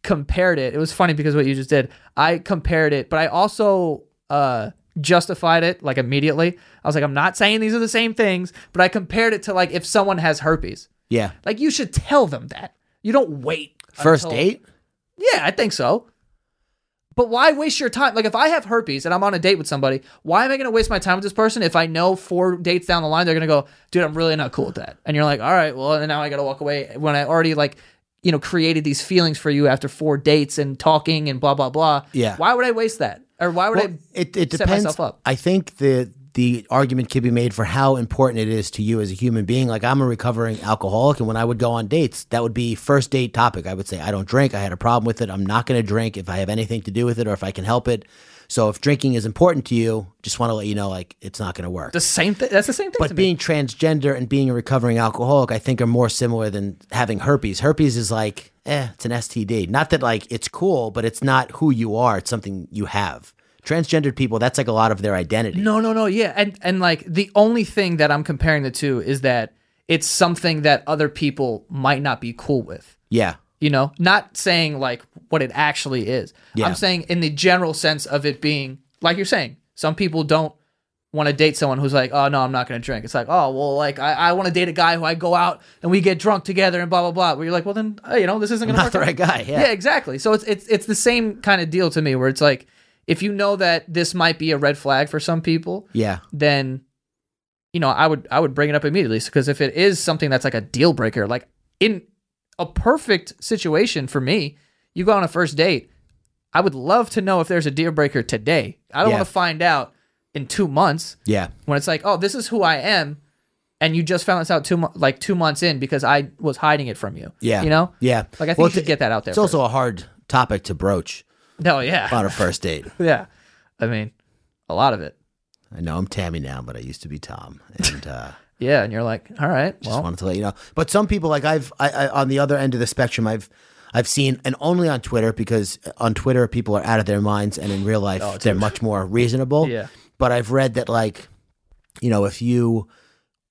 compared it. It was funny because what you just did. I compared it, but I also uh justified it like immediately. I was like, I'm not saying these are the same things, but I compared it to like if someone has herpes. Yeah. Like you should tell them that. You don't wait. First until- date? Yeah, I think so. But why waste your time? Like if I have herpes and I'm on a date with somebody, why am I going to waste my time with this person if I know four dates down the line they're going to go, "Dude, I'm really not cool with that." And you're like, "All right, well, and now I got to walk away when I already like, you know, created these feelings for you after four dates and talking and blah blah blah." Yeah. Why would I waste that? Or why would Well, I it, it set depends. myself up? I think the the argument can be made for how important it is to you as a human being. Like I'm a recovering alcoholic, and when I would go on dates, that would be first date topic. I would say I don't drink. I had a problem with it. I'm not going to drink if I have anything to do with it or if I can help it. So if drinking is important to you, just want to let you know like it's not going to work. The same thing. That's the same thing. But me. being transgender and being a recovering alcoholic, I think are more similar than having herpes. Herpes is like, eh, it's an STD. Not that like it's cool, but it's not who you are. It's something you have. Transgendered people, that's like a lot of their identity. No, no, no. Yeah, and and like the only thing that I'm comparing the two is that it's something that other people might not be cool with. Yeah. You know, not saying like what it actually is. Yeah. I'm saying in the general sense of it being like you're saying Some people don't want to date someone who's like, oh no, I'm not going to drink. It's like, oh well, like I, I want to date a guy who I go out and we get drunk together and blah blah blah. Where you're like, well then, uh, you know, this isn't going to Not work. the right guy. Yeah. Yeah, exactly. So it's it's it's the same kind of deal to me where it's like if you know that this might be a red flag for some people, Yeah. then you know, I would I would bring it up immediately because if it is something that's like a deal breaker, like in a perfect situation for me, you go on a first date, I would love to know if there's a deal breaker today. I don't Yeah. want to find out in 2 months Yeah. when it's like, "Oh, this is who I am." And you just found this out two mo- like two months in because I was hiding it from you. Yeah. you know. Yeah. Like I think Well, you should get that out there. It's also a hard topic to broach no, yeah, on a first date. yeah. I mean, a lot of it. I know I'm Tammy now, but I used to be Tom, and uh, Yeah, and you're like, all right, just well, wanted to let you know. But some people, like I've, I, I, on the other end of the spectrum, I've, I've seen, and only on Twitter because on Twitter people are out of their minds, and in real life oh, they're much more reasonable. Oh, Yeah. But I've read that, like, you know, if you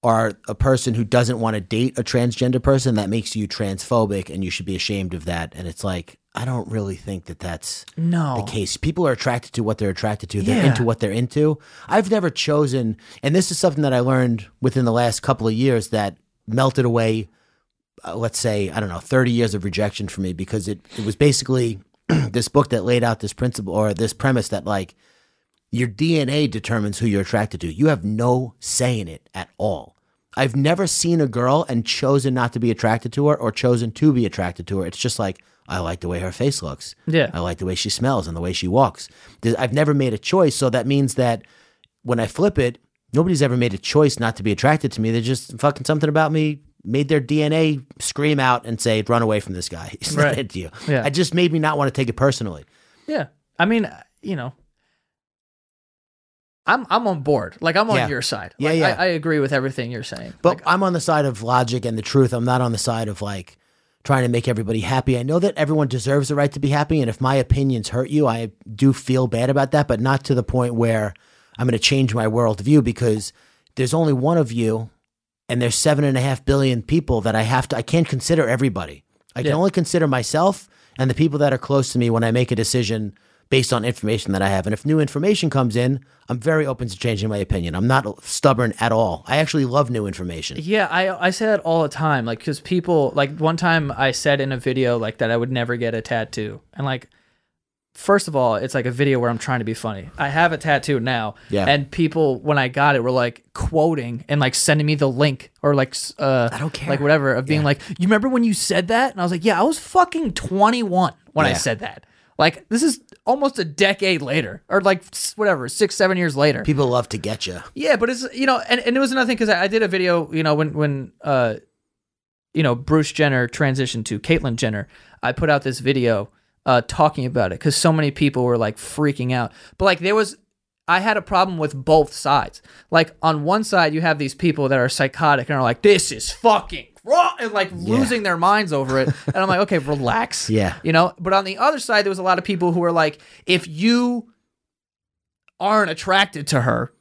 are a person who doesn't want to date a transgender person, that makes you transphobic, and you should be ashamed of that. And it's like, I don't really think that that's no, the case. People are attracted to what they're attracted to. They're Yeah. into what they're into. I've never chosen, and this is something that I learned within the last couple of years that melted away. Uh, let's say I don't know, thirty years of rejection for me because it it was basically this book that laid out this principle or this premise that like your DNA determines who you're attracted to. You have no say in it at all. I've never seen a girl and chosen not to be attracted to her or chosen to be attracted to her. It's just like I like the way her face looks. Yeah. I like the way she smells and the way she walks. I've never made a choice, so that means that when I flip it, nobody's ever made a choice not to be attracted to me. They're just fucking something about me made their DNA scream out and say, "Run away from this guy. He's Right. not into you." Yeah. It just made me not want to take it personally. Yeah. I mean, uh, you know, I'm I'm on board. Like I'm on Yeah. your side. Yeah, yeah. I, I agree with everything you're saying. But Like, I'm on the side of logic and the truth. I'm not on the side of like trying to make everybody happy. I know that everyone deserves the right to be happy. And if my opinions hurt you, I do feel bad about that, but not to the point where I'm going to change my worldview because there's only one of you and there's seven and a half billion people that I have to, I can't consider everybody. I can Yeah. only consider myself and the people that are close to me when I make a decision based on information that I have. And if new information comes in, I'm very open to changing my opinion. I'm not stubborn at all. I actually love new information. yeah, I I say that all the time. Like, because people like one time I said in a video like that I would never get a tattoo, and like. First of all, it's like a video where I'm trying to be funny. I have a tattoo now, Yeah. and people when I got it were like quoting and like sending me the link or like uh I don't care. like whatever of being like, you remember when you said that? And I was like, yeah, I was fucking 21 when I said that. Like this is almost a decade later, or like whatever, six seven years later. People love to get you. Yeah, but it's you know, and, and it was another thing because I, I did a video, you know, when when uh, you know, Bruce Jenner transitioned to Caitlyn Jenner. I put out this video uh talking about it because so many people were like freaking out. But like there was, I had a problem with both sides. Like on one side, you have these people that are psychotic and are like, "This is fucking wrong," and like losing their minds over it. and I'm like, okay, relax. Yeah. you know. But on the other side, there was a lot of people who were like, if you aren't attracted to her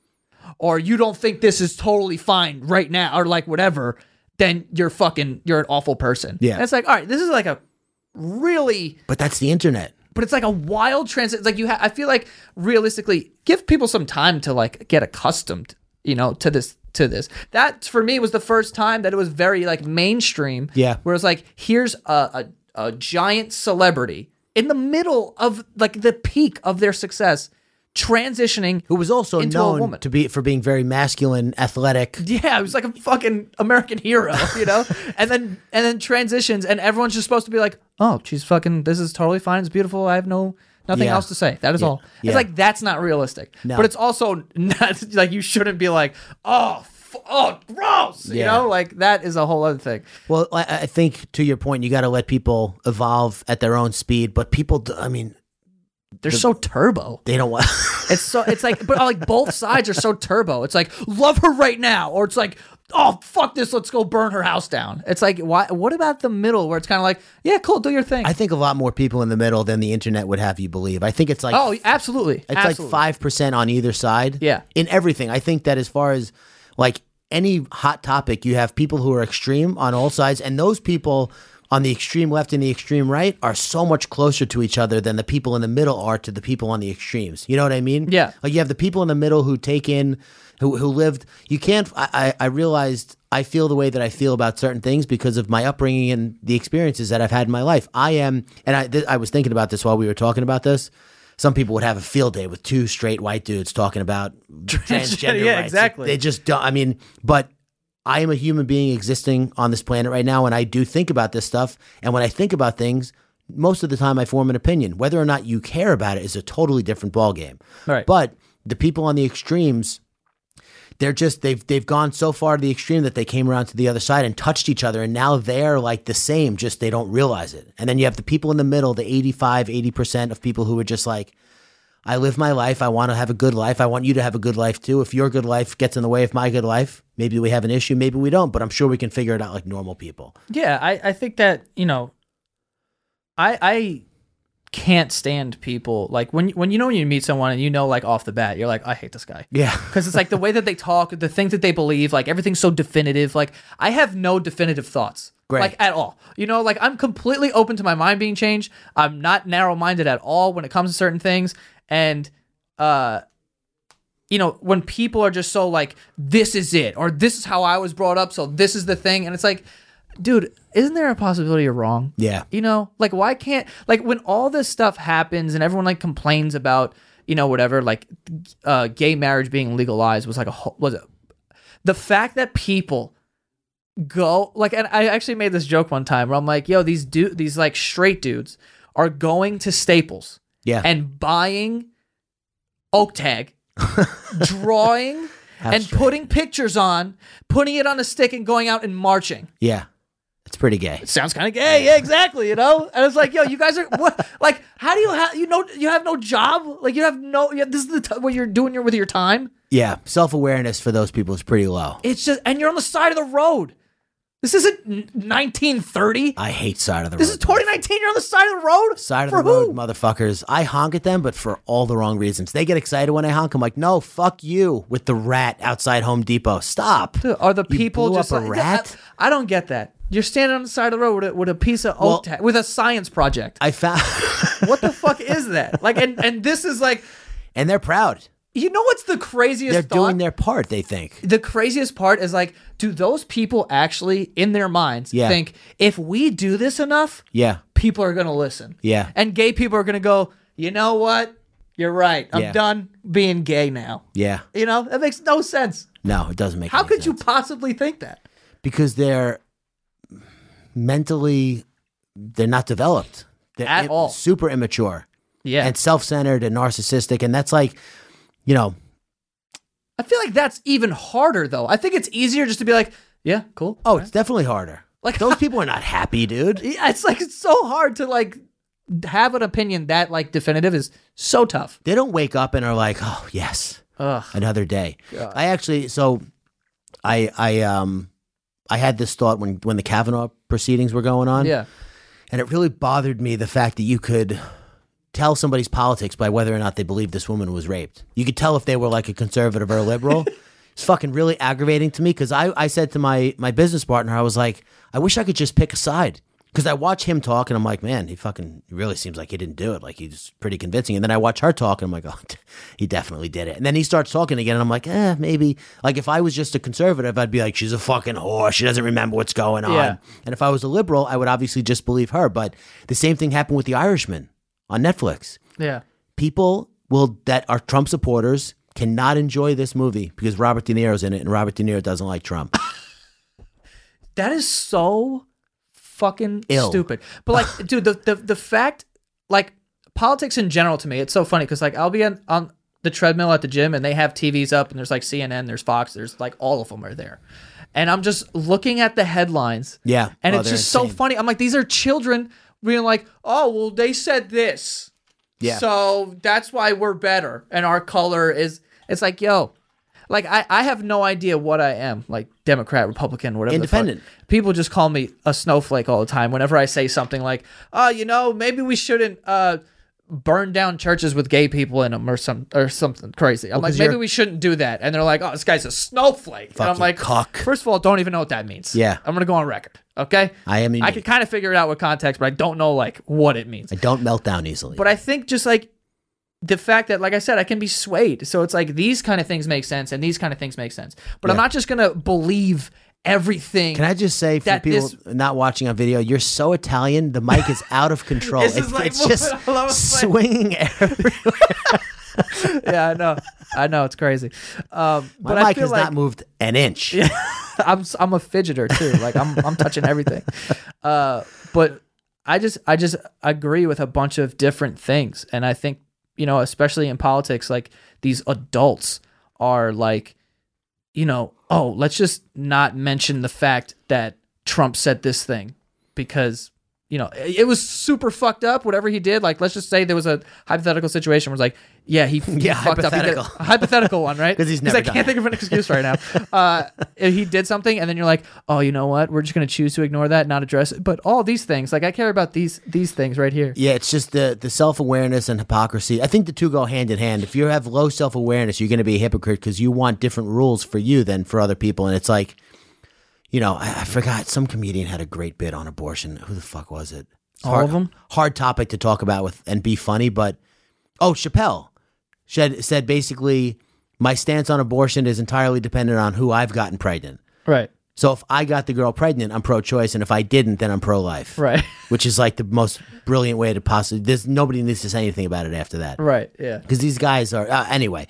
or you don't think this is totally fine right now or like whatever then you're fucking you're an awful person Yeah. and it's like all right this is like a really But that's the internet. but it's like a wild transit like you ha- i feel like realistically give people some time to like get accustomed you know to this to this that for me was the first time that it was very like mainstream Yeah. where it's like here's a, a, a giant celebrity in the middle of like the peak of their success transitioning Who was also into a known woman. to be for being very masculine, athletic. Yeah, it was like a fucking American hero, you know? and then and then transitions and everyone's just supposed to be like, "Oh, she's fucking this is totally fine. It's beautiful. I have no nothing Yeah. else to say. That is all." Yeah. It's like that's not realistic. No. But it's also not like you shouldn't be like, "Oh, f- oh, gross." You know? Like that is a whole other thing. Well, I, I think to your point, you got to let people evolve at their own speed. But people, I mean, They're so turbo. they don't want. It's so it's like but like both sides are so turbo. It's like love her right now or it's like oh fuck this, let's go burn her house down. It's like why what about the middle where it's kind of like, yeah, cool, do your thing. I think a lot more people in the middle than the internet would have you believe. I think it's like Oh, absolutely. It's like five percent on either side. Yeah. In everything. I think that as far as like any hot topic, you have people who are extreme on all sides, and those people on the extreme left and the extreme right are so much closer to each other than the people in the middle are to the people on the extremes. You know what I mean? Yeah. Like you have the people in the middle who take in, who who lived. You can't. I I, I realized I feel the way that I feel about certain things because of my upbringing and the experiences that I've had in my life. I am, and I th- I was thinking about this while we were talking about this. Some people would have a field day with two straight white dudes talking about transgender Yeah, rights. exactly. They just don't. I mean, but I am a human being existing on this planet right now, and I do think about this stuff. And when I think about things, most of the time I form an opinion. Whether or not you care about it is a totally different ballgame. Right. But the people on the extremes, they're just they've they've gone so far to the extreme that they came around to the other side and touched each other, and now they're like the same, just they don't realize it. And then you have the people in the middle, the 85, 80 percent of people who are just like. I live my life. I want to have a good life. I want you to have a good life too. If your good life gets in the way of my good life, maybe we have an issue, maybe we don't, but I'm sure we can figure it out like normal people. Yeah, I, I think that, you know, I I can't stand people like when when you know when you meet someone and you know like off the bat, you're like, I hate this guy. Yeah. Because it's like the way that they talk, the things that they believe, like everything's so definitive. Like I have no definitive thoughts. Great. Like at all. You know, like I'm completely open to my mind being changed. I'm not narrow minded at all when it comes to certain things. And uh you know, when people are just so like, this is it, or this is how I was brought up, so this is the thing, and it's like, dude, isn't there a possibility you're wrong? Yeah. You know, like why can't like when all this stuff happens and everyone like complains about, you know, whatever, like uh gay marriage being legalized was like a whole was it the fact that people go like and I actually made this joke one time where I'm like, yo, these dude these like straight dudes are going to Staples Yeah. and buying oak tag, drawing and putting pictures on, putting it on a stick and going out and marching. yeah. It's pretty gay. Sounds kind of gay. Yeah, exactly. You know, and it's like, yo, you guys are what? Like, how do you have you know you have no job? Like, you have no. You have, this is the t- what you're doing your, with your time. Yeah. Self awareness for those people is pretty low. It's just, and you're on the side of the road. This isn't 1930. I hate side of the road. This road. is 2019. You're on the side of the road. Side of For the road, who? motherfuckers. I honk at them, but for all the wrong reasons. They get excited when I honk. I'm like, no, fuck you with the rat outside Home Depot. Stop. Are the You people blew just up a like- rat? I, I don't get that. You're standing on the side of the road with a, with a piece of Well- oak with a science project. I found, what the fuck is that? Like, and and this is like, and they're proud. You know what's the craziest? They're thought? doing their part. They think. the craziest part is like, do those people actually, in their minds, Yeah. think if we do this enough, Yeah. people are gonna listen? Yeah. And gay people are gonna go, you know what? You're right. I'm Yeah. done being gay now. Yeah. You know that makes no sense. No, it doesn't make. Sense. How could you possibly think that? Because they're mentally, they're not developed they're At im- all. Super immature Yeah. and self-centered and narcissistic, and that's like, you know, I feel like that's even harder though. I think it's easier just to be like, yeah, cool. oh, it's definitely harder. Like- those people are not happy, dude. Yeah, it's like it's so hard to like have an opinion that like definitive is so tough. They don't wake up and are like, oh yes, Ugh. another day. I actually, so I, I, um, I had this thought when when the Kavanaugh proceedings were going on. Yeah. And it really bothered me the fact that you could tell somebody's politics by whether or not they believe this woman was raped. You could tell if they were like a conservative or a liberal. it's fucking really aggravating to me because I, I said to my, my business partner, I was like, I wish I could just pick a side. Because I watch him talk and I'm like, man, he fucking he really seems like he didn't do it. Like he's pretty convincing. And then I watch her talk and I'm like, oh, he definitely did it. And then he starts talking again and I'm like, eh, maybe. Like if I was just a conservative, I'd be like, she's a fucking whore. She doesn't remember what's going on. Yeah. And if I was a liberal, I would obviously just believe her. But the same thing happened with The Irishman on Netflix. Yeah. People will that are Trump supporters cannot enjoy this movie because Robert De Niro's in it, and Robert De Niro doesn't like Trump. That is so fucking Ill. stupid. But like, dude, the, the the fact, like, politics in general to me, it's so funny because like I'll be on, on the treadmill at the gym and they have TVs up and there's like CNN, there's Fox, there's like all of them are there, and I'm just looking at the headlines. Yeah. and Oh, it's just so funny. I'm like, these are children being like, oh well, they said this, Yeah. so that's why we're better, and our color is. It's like, yo. Like I, I have no idea what I am, like Democrat, Republican, whatever. Independent. People just call me a snowflake all the time whenever I say something like, "Oh, you know, maybe we shouldn't uh, burn down churches with gay people in them or some or something crazy. I'm like, maybe we shouldn't do that. And they're like, oh, this guy's a snowflake. and I'm like, cuck. first of all, don't even know what that means. Yeah. I'm gonna go on record. Okay. I am I unique. can kind of figure it out with context, but I don't know like what it means. I don't melt down easily. But I think just like the fact that, like I said, I can be swayed. So it's like these kind of things make sense and these kind of things make sense. But I'm not just gonna believe everything. Can I just say for people this- not watching on video, you're so Italian. The mic is out of control. It's like it's just moving all over the place. swinging everywhere. yeah, I know. I know it's crazy. Um, My but I mic feel has like not moved an inch. I'm I'm a fidgeter too. Like I'm I'm touching everything. Uh, but I just I just agree with a bunch of different things, and I think you know, especially in politics, like these adults are like, you know, oh, let's just not mention the fact that Trump said this thing because. You know, it was super fucked up. Whatever he did, like, let's just say there was a hypothetical situation where it's like, yeah, he, he Yeah, fucked up. He did- hypothetical. a hypothetical one, right? Because he's never I can't it. think of an excuse right now. Uh, he did something, and then you're like, oh, you know what? We're just gonna choose to ignore that, not address it. But all these things, like I care about these these things right here. Yeah, it's just the the self awareness and hypocrisy. I think the two go hand in hand. If you have low self awareness, you're going to be a hypocrite because you want different rules for you than for other people. And it's like, you know, I, I forgot some comedian had a great bit on abortion. Who the fuck was it? It's All hard, of 'em? Hard topic to talk about with and be funny, but oh, Chappelle said said basically, my stance on abortion is entirely dependent on who I've gotten pregnant. Right, So if I got the girl pregnant, I'm pro-choice, and if I didn't, then I'm pro-life right, which is like the most brilliant way to possibly. There's nobody needs to say anything about it after that right. Yeah, because these guys are. Uh, anyway,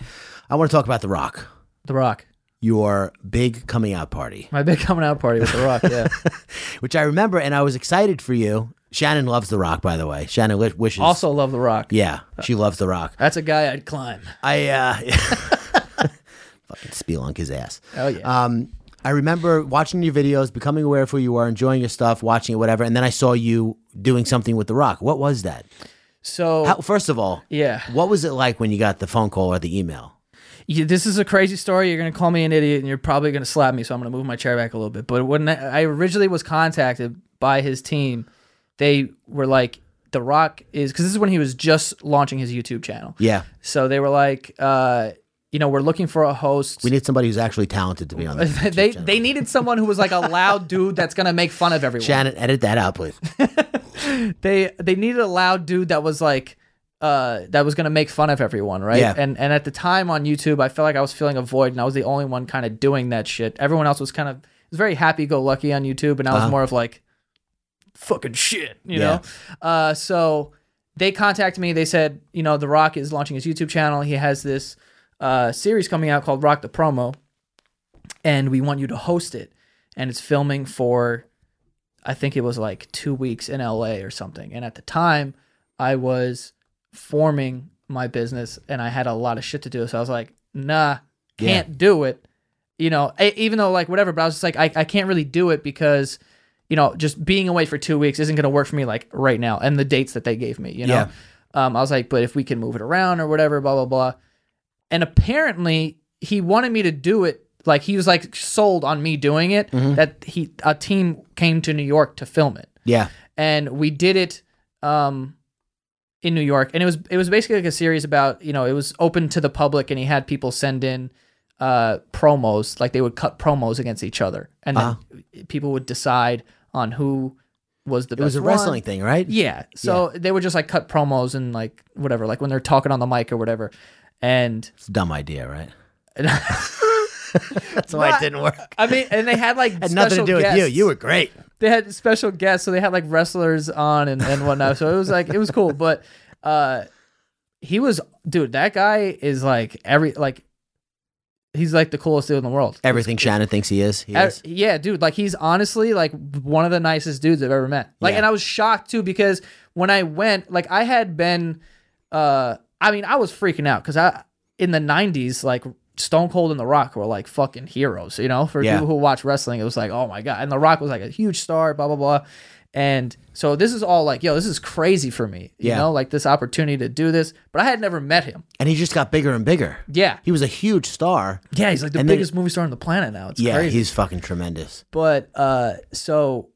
I want to talk about The Rock, The Rock. Your big coming out party, My big coming out party with The Rock. Yeah. which I remember, and I was excited for you. Shannon loves The Rock, by the way. Shannon li- wishes. also love The Rock. yeah, she loves The Rock. That's a guy I'd climb. I uh, fucking spelunk his ass. Oh yeah. Um, I remember watching your videos, becoming aware of who you are, enjoying your stuff, watching it, whatever, and then I saw you doing something with The Rock. What was that? so How, first of all, yeah. What was it like when you got the phone call or the email? Yeah, this is a crazy story. You're gonna call me an idiot, and you're probably gonna slap me. So I'm gonna move my chair back a little bit. But when I originally was contacted by his team, they were like, "The Rock is," because this is when he was just launching his YouTube channel. Yeah, So they were like, uh, you know, we're looking for a host. we need somebody who's actually talented to be on the they they needed someone who was like a loud dude that's gonna make fun of everyone. Shannon, edit that out, please. they they needed a loud dude that was like uh that was gonna make fun of everyone, right? Yeah. And and at the time on YouTube, I felt like I was feeling a void, and I was the only one kind of doing that shit. Everyone else was kind of was very happy go lucky on YouTube, and I was Uh-huh. more of like fucking shit, you Yeah. know. Uh, so they contacted me. They said, you know, The Rock is launching his YouTube channel. He has this uh series coming out called Rock the Promo, and we want you to host it. And it's filming for I think it was like two weeks in LA or something. And at the time, I was forming my business and I had a lot of shit to do. So I was like, nah, can't do it. You know, e- even though like whatever, but I was just like, I, I can't really do it because, you know, just being away for two weeks isn't going to work for me like right now. And the dates that they gave me, you know, Yeah. um, I was like, but if we can move it around or whatever, blah, blah, blah. And apparently he wanted me to do it. Like he was like sold on me doing it that he, a team came to New York to film it Yeah, and we did it um in New York and it was it was basically like a series about you know it was open to the public and he had people send in uh promos like they would cut promos against each other and then people would decide on who was the best. it was a wrestling one. thing, right? Yeah. So they would just like cut promos and like whatever like when they're talking on the mic or whatever and It's a dumb idea, right? That's why it didn't work. I mean and they had like Had nothing to do with you. You were great. They had special guests, so they had like wrestlers on and, and whatnot. So it was like it was cool. But uh he was dude, that guy is like every like he's like the coolest dude in the world. Everything Shannon thinks he is. He is. yeah, dude, like he's honestly like one of the nicest dudes I've ever met. Like Yeah. and I was shocked too because when I went, like I had been uh I mean, I was freaking out cuz I in the 90s like Stone Cold and The Rock were like fucking heroes, you know? For Yeah. people who watch wrestling, it was like, "Oh my god." And The Rock was like a huge star, blah blah blah. And so this is all like, yo, this is crazy for me. You Yeah. know, like this opportunity to do this, but I had never met him. And he just got bigger and bigger. Yeah. He was a huge star. Yeah, he's like the And then- biggest movie star on the planet now. It's yeah, crazy. he's fucking tremendous. But uh so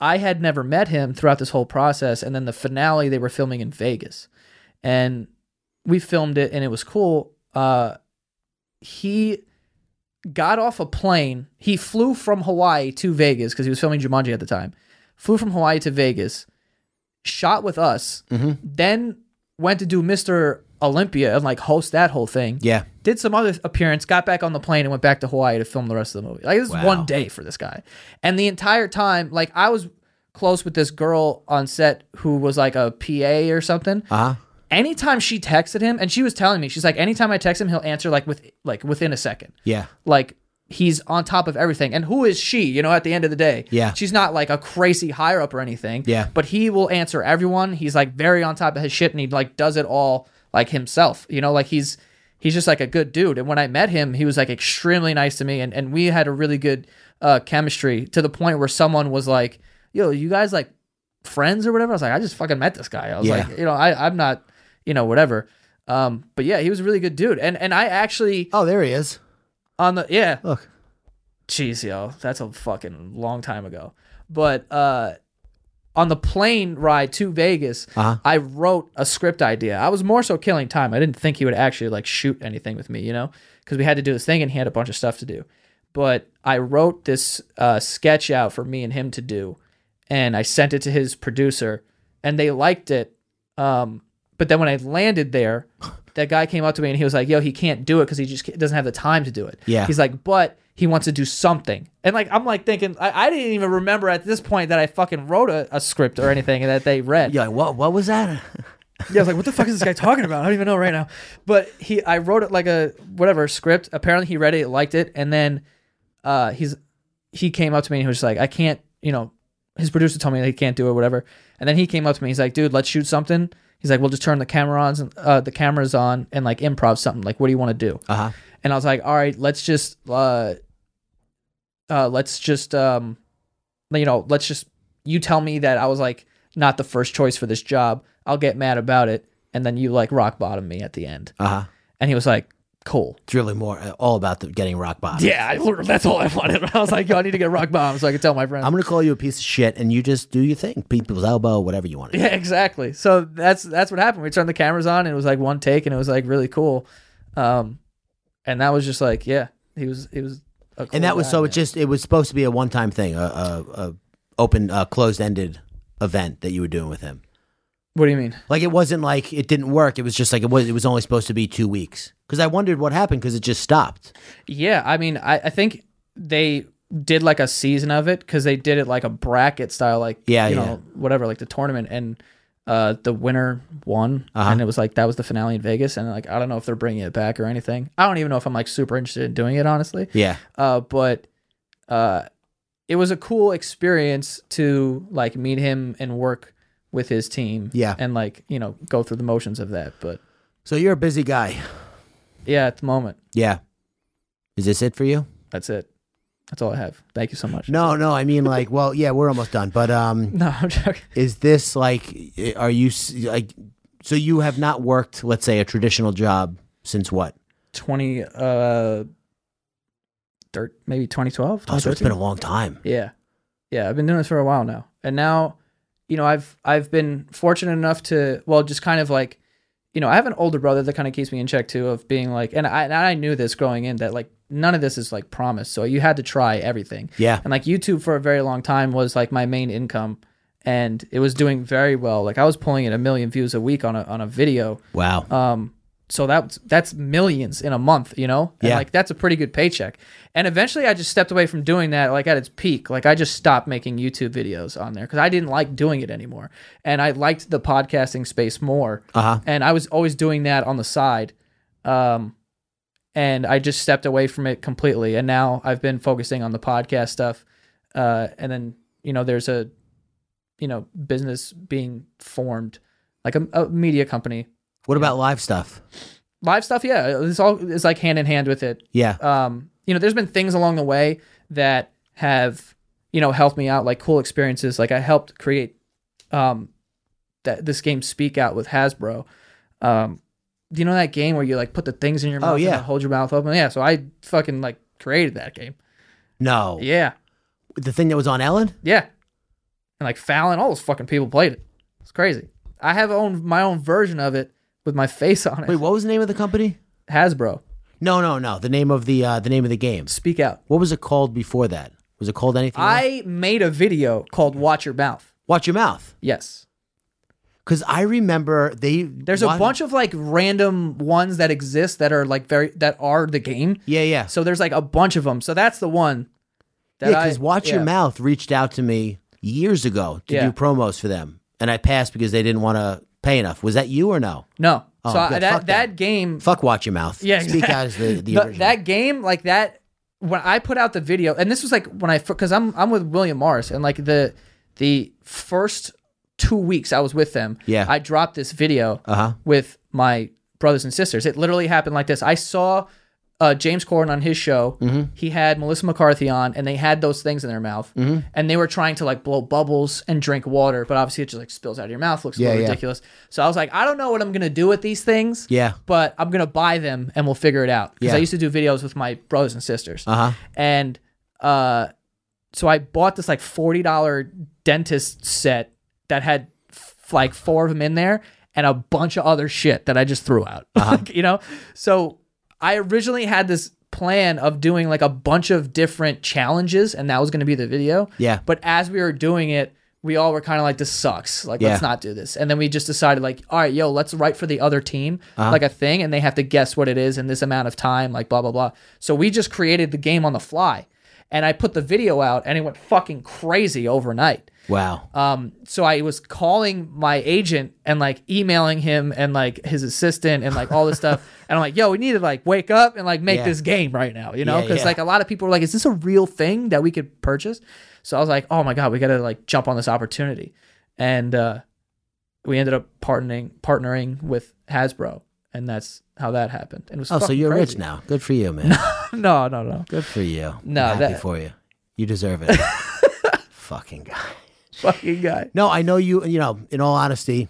I had never met him throughout this whole process, and then the finale they were filming in Vegas, and we filmed it, and it was cool. Uh, he got off a plane. He flew from Hawaii to Vegas because he was filming Jumanji at the time. Flew from Hawaii to Vegas, shot with us, then went to do Mr. Olympia and like host that whole thing. Yeah. Did some other appearance, got back on the plane and went back to Hawaii to film the rest of the movie. Like this is Wow. one day for this guy. And the entire time, like I was close with this girl on set who was like a PA or something Uh huh. Anytime she texted him and she was telling me she's like anytime i text him he'll answer like with like within a second. Yeah. like he's on top of everything. And who is she you know at the end of the day? Yeah. she's not like a crazy higher up or anything. Yeah. but he will answer everyone. He's like very on top of his shit and he like does it all like himself. You know like he's he's just like a good dude. And when i met him he was like extremely nice to me and, and we had a really good uh chemistry to the point where someone was like yo you guys like friends or whatever? I was like i just fucking met this guy. I was Yeah. like you know i i'm not you know whatever um but yeah he was a really good dude and and i actually Oh, there he is. on the yeah Look. Jeez, yo, that's a fucking long time ago. But uh, on the plane ride to Vegas, Uh-huh. I wrote a script idea. I was more so killing time. I didn't think he would actually like shoot anything with me, you know, because we had to do this thing and he had a bunch of stuff to do. But I wrote this uh, sketch out for me and him to do, and I sent it to his producer, and they liked it. Um, but then when I landed there, that guy came up to me and he was like, "Yo, he can't do it because he just doesn't have the time to do it." Yeah. He's like, but he wants to do something. And like, I'm like thinking, I, I didn't even remember at this point that I fucking wrote a, a script or anything that they read. Yeah. What? What was that? Yeah, I was like, what the fuck is this guy talking about? I don't even know right now. But he, I wrote it like a whatever script. Apparently, he read it, liked it, and then uh, he's he came up to me and he was just like, I can't, you know, his producer told me that he can't do it, whatever. And then he came up to me, he's like, dude, let's shoot something. He's like, we'll just turn the camera on, uh, the cameras on, and like improv something. Like, what do you want to do? Uh huh. and I was like, all right, let's just uh uh let's just um you know, let's just you tell me that I was like not the first choice for this job. I'll get mad about it and then you like rock bottom me at the end. Uh huh. And he was like, "Cool." It's really more uh, all about the getting rock bottom. Yeah, I, that's all I wanted. I was like, "Yo, I need to get rock bottom so I can tell my friends." I'm gonna call you a piece of shit, and you just do your thing. People's elbow, whatever you want to do. Yeah, exactly. So that's that's what happened. We turned the cameras on and it was like one take and it was like really cool. Um and that was just like, yeah, he was he was a cool And that was guy, so. man. It just it was supposed to be a one time thing, a, a, a open, uh, closed ended event that you were doing with him. What do you mean? Like it wasn't like it didn't work. It was just like it was. It was only supposed to be two weeks. Because I wondered what happened because it just stopped. Yeah, I mean, I, I think they did like a season of it because they did it like a bracket style, like Yeah, you yeah. know, whatever, like the tournament, and uh, the winner won, Uh-huh. and it was like that was the finale in Vegas, and like I don't know if they're bringing it back or anything. I don't even know if I'm like super interested in doing it, honestly. Yeah. Uh, but uh, it was a cool experience to like meet him and work with his team, Yeah. and like you know go through the motions of that. But So you're a busy guy. yeah, at the moment, Yeah. Is this it for you? that's it. That's all I have. Thank you so much. No, no. I mean, like, well, yeah, we're almost done. But um, No, I'm joking. is this like, are you s- like, so you have not worked, let's say, a traditional job since what? 20 uh maybe 2012 Oh, so it's been a 2013? long time. yeah yeah i've been doing this for a while now and now you know i've i've been fortunate enough to well just kind of like you know i have an older brother that kind of keeps me in check too of being like and i and i knew this growing in that like none of this is like promised so you had to try everything Yeah. and like youtube for a very long time was like my main income and it was doing very well like i was pulling in a million views a week on a on a video Wow. um, so that's that's millions in a month, you know? And Yeah. like that's a pretty good paycheck. And eventually I just stepped away from doing that like at its peak. Like I just stopped making YouTube videos on there because I didn't like doing it anymore. And I liked the podcasting space more. Uh-huh. And I was always doing that on the side. Um and I just stepped away from it completely. And now I've been focusing on the podcast stuff. Uh and then, you know, there's a you know, business being formed, like a, a media company what about live stuff? live stuff yeah it's all it's like hand in hand with it Yeah. um you know there's been things along the way that have you know helped me out like cool experiences like i helped create um that this game speak out with hasbro um do you know that game where you like put the things in your mouth Oh, yeah. and hold your mouth open yeah so i fucking like created that game No. yeah The thing that was on Ellen? yeah and like Fallon, all those fucking people played it. It's crazy. I have own my own version of it with my face on it. Wait, what was the name of the company? Hasbro, No, no, no. The name of the uh, the name of the game. speak out. What was it called before that? Was it called anything? else? I made a video called "Watch Your Mouth." Watch your mouth. Yes, Because I remember they. there's a bunch of like random ones that exist that are like very that are the game. Yeah, yeah. So there's like a bunch of them. So that's the one. That yeah, I- because Watch Your yeah. Mouth reached out to me years ago to Yeah. do promos for them, and I passed because they didn't want to pay enough. Was that you or no? No. Oh, so I, good. that Fuck that game Fuck Watch Your Mouth. Yeah, Speak exactly. out as the, the original. that game like that when I put out the video and this was like when I because I'm I'm with William Morris and like the the first two weeks I was with them Yeah. I dropped this video Uh-huh. with my brothers and sisters it literally happened like this I saw uh, James Corden on his show Mm-hmm. he had Melissa McCarthy on and they had those things in their mouth Mm-hmm. and they were trying to like blow bubbles and drink water but obviously it just like spills out of your mouth looks a Yeah, little yeah. ridiculous so I was like I don't know what I'm gonna do with these things Yeah. but I'm gonna buy them and we'll figure it out. Because Yeah. I used to do videos with my brothers and sisters. Uh-huh. And uh, so I bought this like forty dollar dentist set that had f- like four of them in there and a bunch of other shit that I just threw out. Uh-huh. You know, so I originally had this plan of doing like a bunch of different challenges, and that was gonna be the video. Yeah. But as we were doing it. We all were kind of like, this sucks. Like, Yeah. let's not do this. And then we just decided, like, all right, yo, let's write for the other team, Uh-huh. like a thing, and they have to guess what it is in this amount of time, like blah blah blah. So we just created the game on the fly, and I put the video out, and it went fucking crazy overnight. Wow. Um, so I was calling my agent and like emailing him and like his assistant and like all this stuff, and I'm like, yo, we need to like wake up and like make Yeah. this game right now, you know? Because yeah. like a lot of people were like, is this a real thing that we could purchase? So I was like, oh my god, we gotta like jump on this opportunity, and uh, we ended up partnering partnering with Hasbro, and that's how that happened. And it was oh, so you're crazy. rich now. Good for you, man. No, no, no, Good for you. No, I'm happy that- for you. You deserve it. Fucking guy. Fucking guy. No, I know you. You know, in all honesty,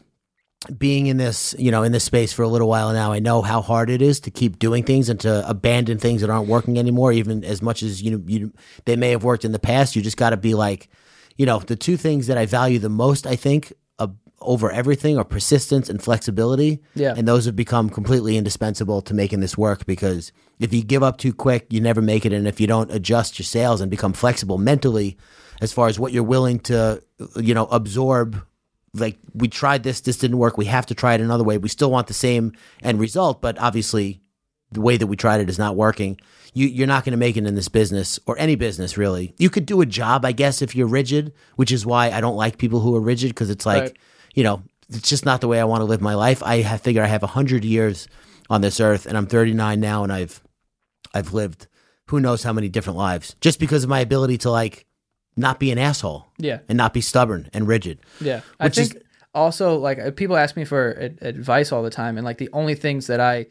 being in this, you know, in this space for a little while now, I know how hard it is to keep doing things and to abandon things that aren't working anymore. Even as much as you know, you they may have worked in the past, you just got to be like, you know, the two things that I value the most, I think, uh, over everything are persistence and flexibility. Yeah. and those have become completely indispensable to making this work because if you give up too quick, you never make it, and if you don't adjust your sails and become flexible mentally, as far as what you're willing to, you know, absorb like we tried this, this didn't work. We have to try it another way. We still want the same end result, but obviously, the way that we tried it is not working. You, you're not going to make it in this business or any business really. You could do a job, I guess, if you're rigid, which is why I don't like people who are rigid because it's like, Right. you know, it's just not the way I want to live my life. I have, figure I have hundred years on this earth, and I'm 39 now, and I've I've lived who knows how many different lives just because of my ability to like not be an asshole, Yeah. and not be stubborn and rigid. Yeah, I Which is- think also like uh, people ask me for ad- advice all the time, and like the only things that I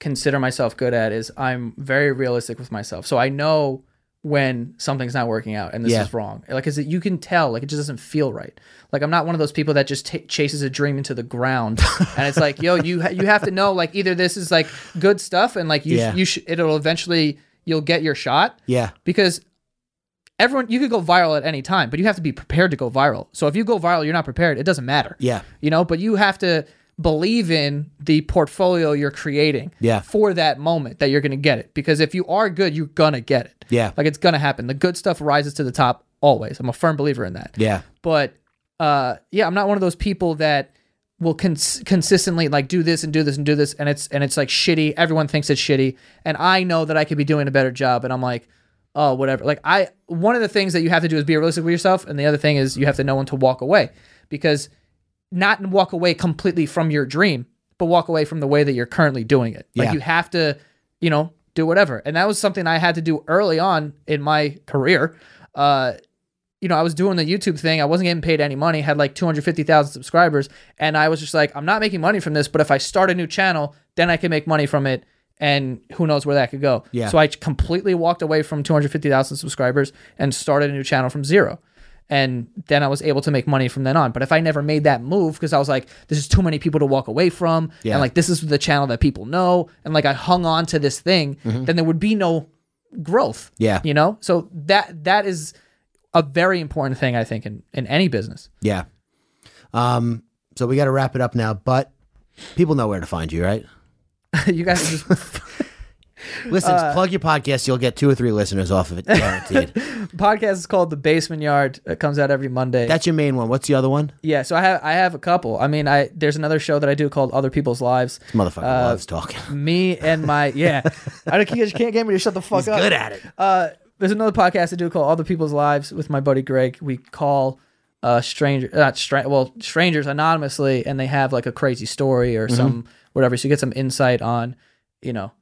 consider myself good at is I'm very realistic with myself. So I know when something's not working out and this Yeah. is wrong. Like, is it you can tell? Like, it just doesn't feel right. Like, I'm not one of those people that just ta chases a dream into the ground, and it's like, yo, you ha- you have to know like either this is like good stuff, and like you Yeah. sh- you sh- it'll eventually you'll get your shot Yeah, because everyone you could go viral at any time, but you have to be prepared to go viral. So if you go viral, you're not prepared. It doesn't matter. Yeah. you know, but you have to believe in the portfolio you're creating. Yeah. for that moment that you're going to get it. Because if you are good, you're gonna get it. Yeah. like it's gonna happen. The good stuff rises to the top always. I'm a firm believer in that yeah, but uh yeah i'm not one of those people that will cons- consistently like do this and do this and do this and it's and it's like shitty everyone thinks it's shitty and i know that i could be doing a better job and i'm like oh whatever like i one of the things that you have to do is be realistic with yourself and the other thing is you have to know when to walk away because not walk away completely from your dream but walk away from the way that you're currently doing it like Yeah. you have to you know do whatever and that was something i had to do early on in my career uh you know, I was doing the YouTube thing. I wasn't getting paid any money. Had like 250,000 subscribers, and I was just like, I'm not making money from this. But if I start a new channel, then I can make money from it, and who knows where that could go. Yeah. So I completely walked away from 250,000 subscribers and started a new channel from zero. And then I was able to make money from then on. But if I never made that move because I was like, this is too many people to walk away from, Yeah. and like this is the channel that people know, and like I hung on to this thing, then there would be no growth Yeah. you know so that that is a very important thing I think in in any business. Yeah. Um. So we got to wrap it up now, but people know where to find you, right? you guys are just Listen, Uh, plug your podcast. You'll get two or three listeners off of it, guaranteed. podcast is called The Basement Yard. It comes out every Monday. That's your main one. What's the other one? yeah, so I have I have a couple. I mean, I there's another show that I do called Other People's Lives. This motherfucker Uh, loves talking. Me and my yeah, I don't- you can't get me to shut the fuck He's up. good at it. Uh, there's another podcast I do called Other People's Lives with my buddy Greg. We call uh stranger not stra- well strangers anonymously, and they have like a crazy story or some whatever. So you get some insight on, you know,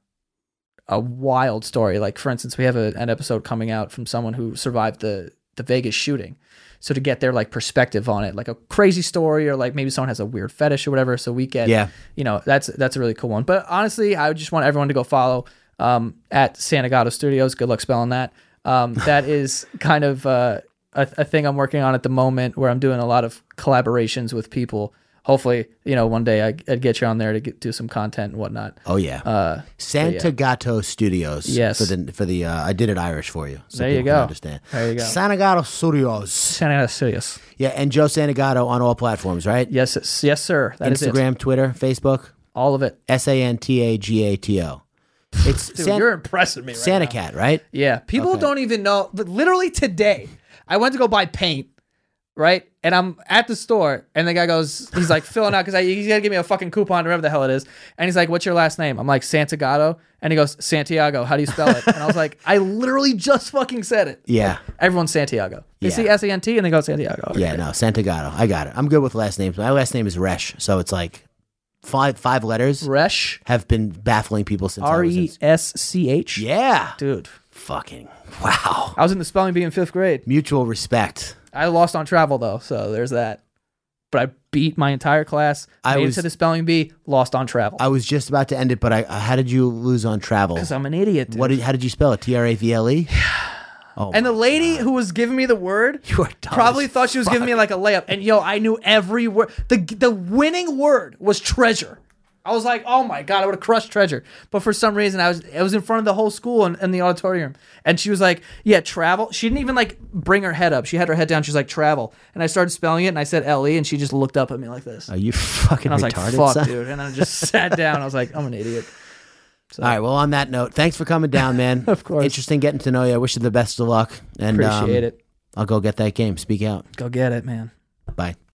a wild story. Like for instance, we have a, an episode coming out from someone who survived the the Vegas shooting. So to get their like perspective on it, like a crazy story, or like maybe someone has a weird fetish or whatever. So we get, Yeah. you know, that's that's a really cool one. But honestly, I would just want everyone to go follow um, at Santagato Studios. Good luck spelling that. Um, that is kind of uh, a, a thing I'm working on at the moment, where I'm doing a lot of collaborations with people. Hopefully, you know, one day I, I'd get you on there to get, do some content and whatnot. Oh yeah. Uh, Santa Gato Studios. Yes. For the for the uh, I did it Irish for you. So There you go. Understand. There you go. Santa Gato Studios. Santagato Studios. Yeah, and Joe Santagato on all platforms, right? Yes, yes, sir. That. Instagram, Twitter, Facebook. All of it. S A N T A G A T O. It's Dude, San- you're impressing me right Santa now. Cat, right? Yeah, people Okay. don't even know. But literally today, I went to go buy paint, right? And I'm at the store, and the guy goes, he's like filling out because he's gonna give me a fucking coupon, whatever the hell it is. And he's like, "What's your last name?" I'm like, Santagato, and he goes, Santiago. How do you spell it? And I was like, I literally just fucking said it. Yeah. Everyone's Santiago. They Yeah. see S A N T and they go Santiago. Yeah, no, Santagato. I got it. I'm good with last names. My last name is Resch, so it's like five five letters Resch. have been baffling people since I R was in- E S C H. Yeah. Dude, Fucking wow. I was in the spelling bee in fifth grade. Mutual respect. I lost on travel though, so there's that. But I beat my entire class. I was- to the spelling bee. Lost on travel. I was just about to end it, but I how did you lose on travel? Because I'm an idiot. dude. What did how did you spell it? T R A V L E? Oh, and the lady God. who was giving me the word You are dumb probably thought she was giving me like a layup. And yo, I knew every word. The the winning word was treasure. I was like, oh my god, I would have crushed treasure. But for some reason, I was I was in front of the whole school in, in the auditorium, and she was like, yeah, travel. She didn't even like bring her head up. She had her head down. She was like, travel. And I started spelling it, and I said L E, and she just looked up at me like this. Are you fucking And I was retarded? like, fuck, son? dude. And I just sat down. I was like, I'm an idiot. All right. Well, on that note, thanks for coming down, man. Of course. Interesting getting to know you. I wish you the best of luck. And Appreciate um, it. I'll go get that game. Speak out. Go get it, man. Bye.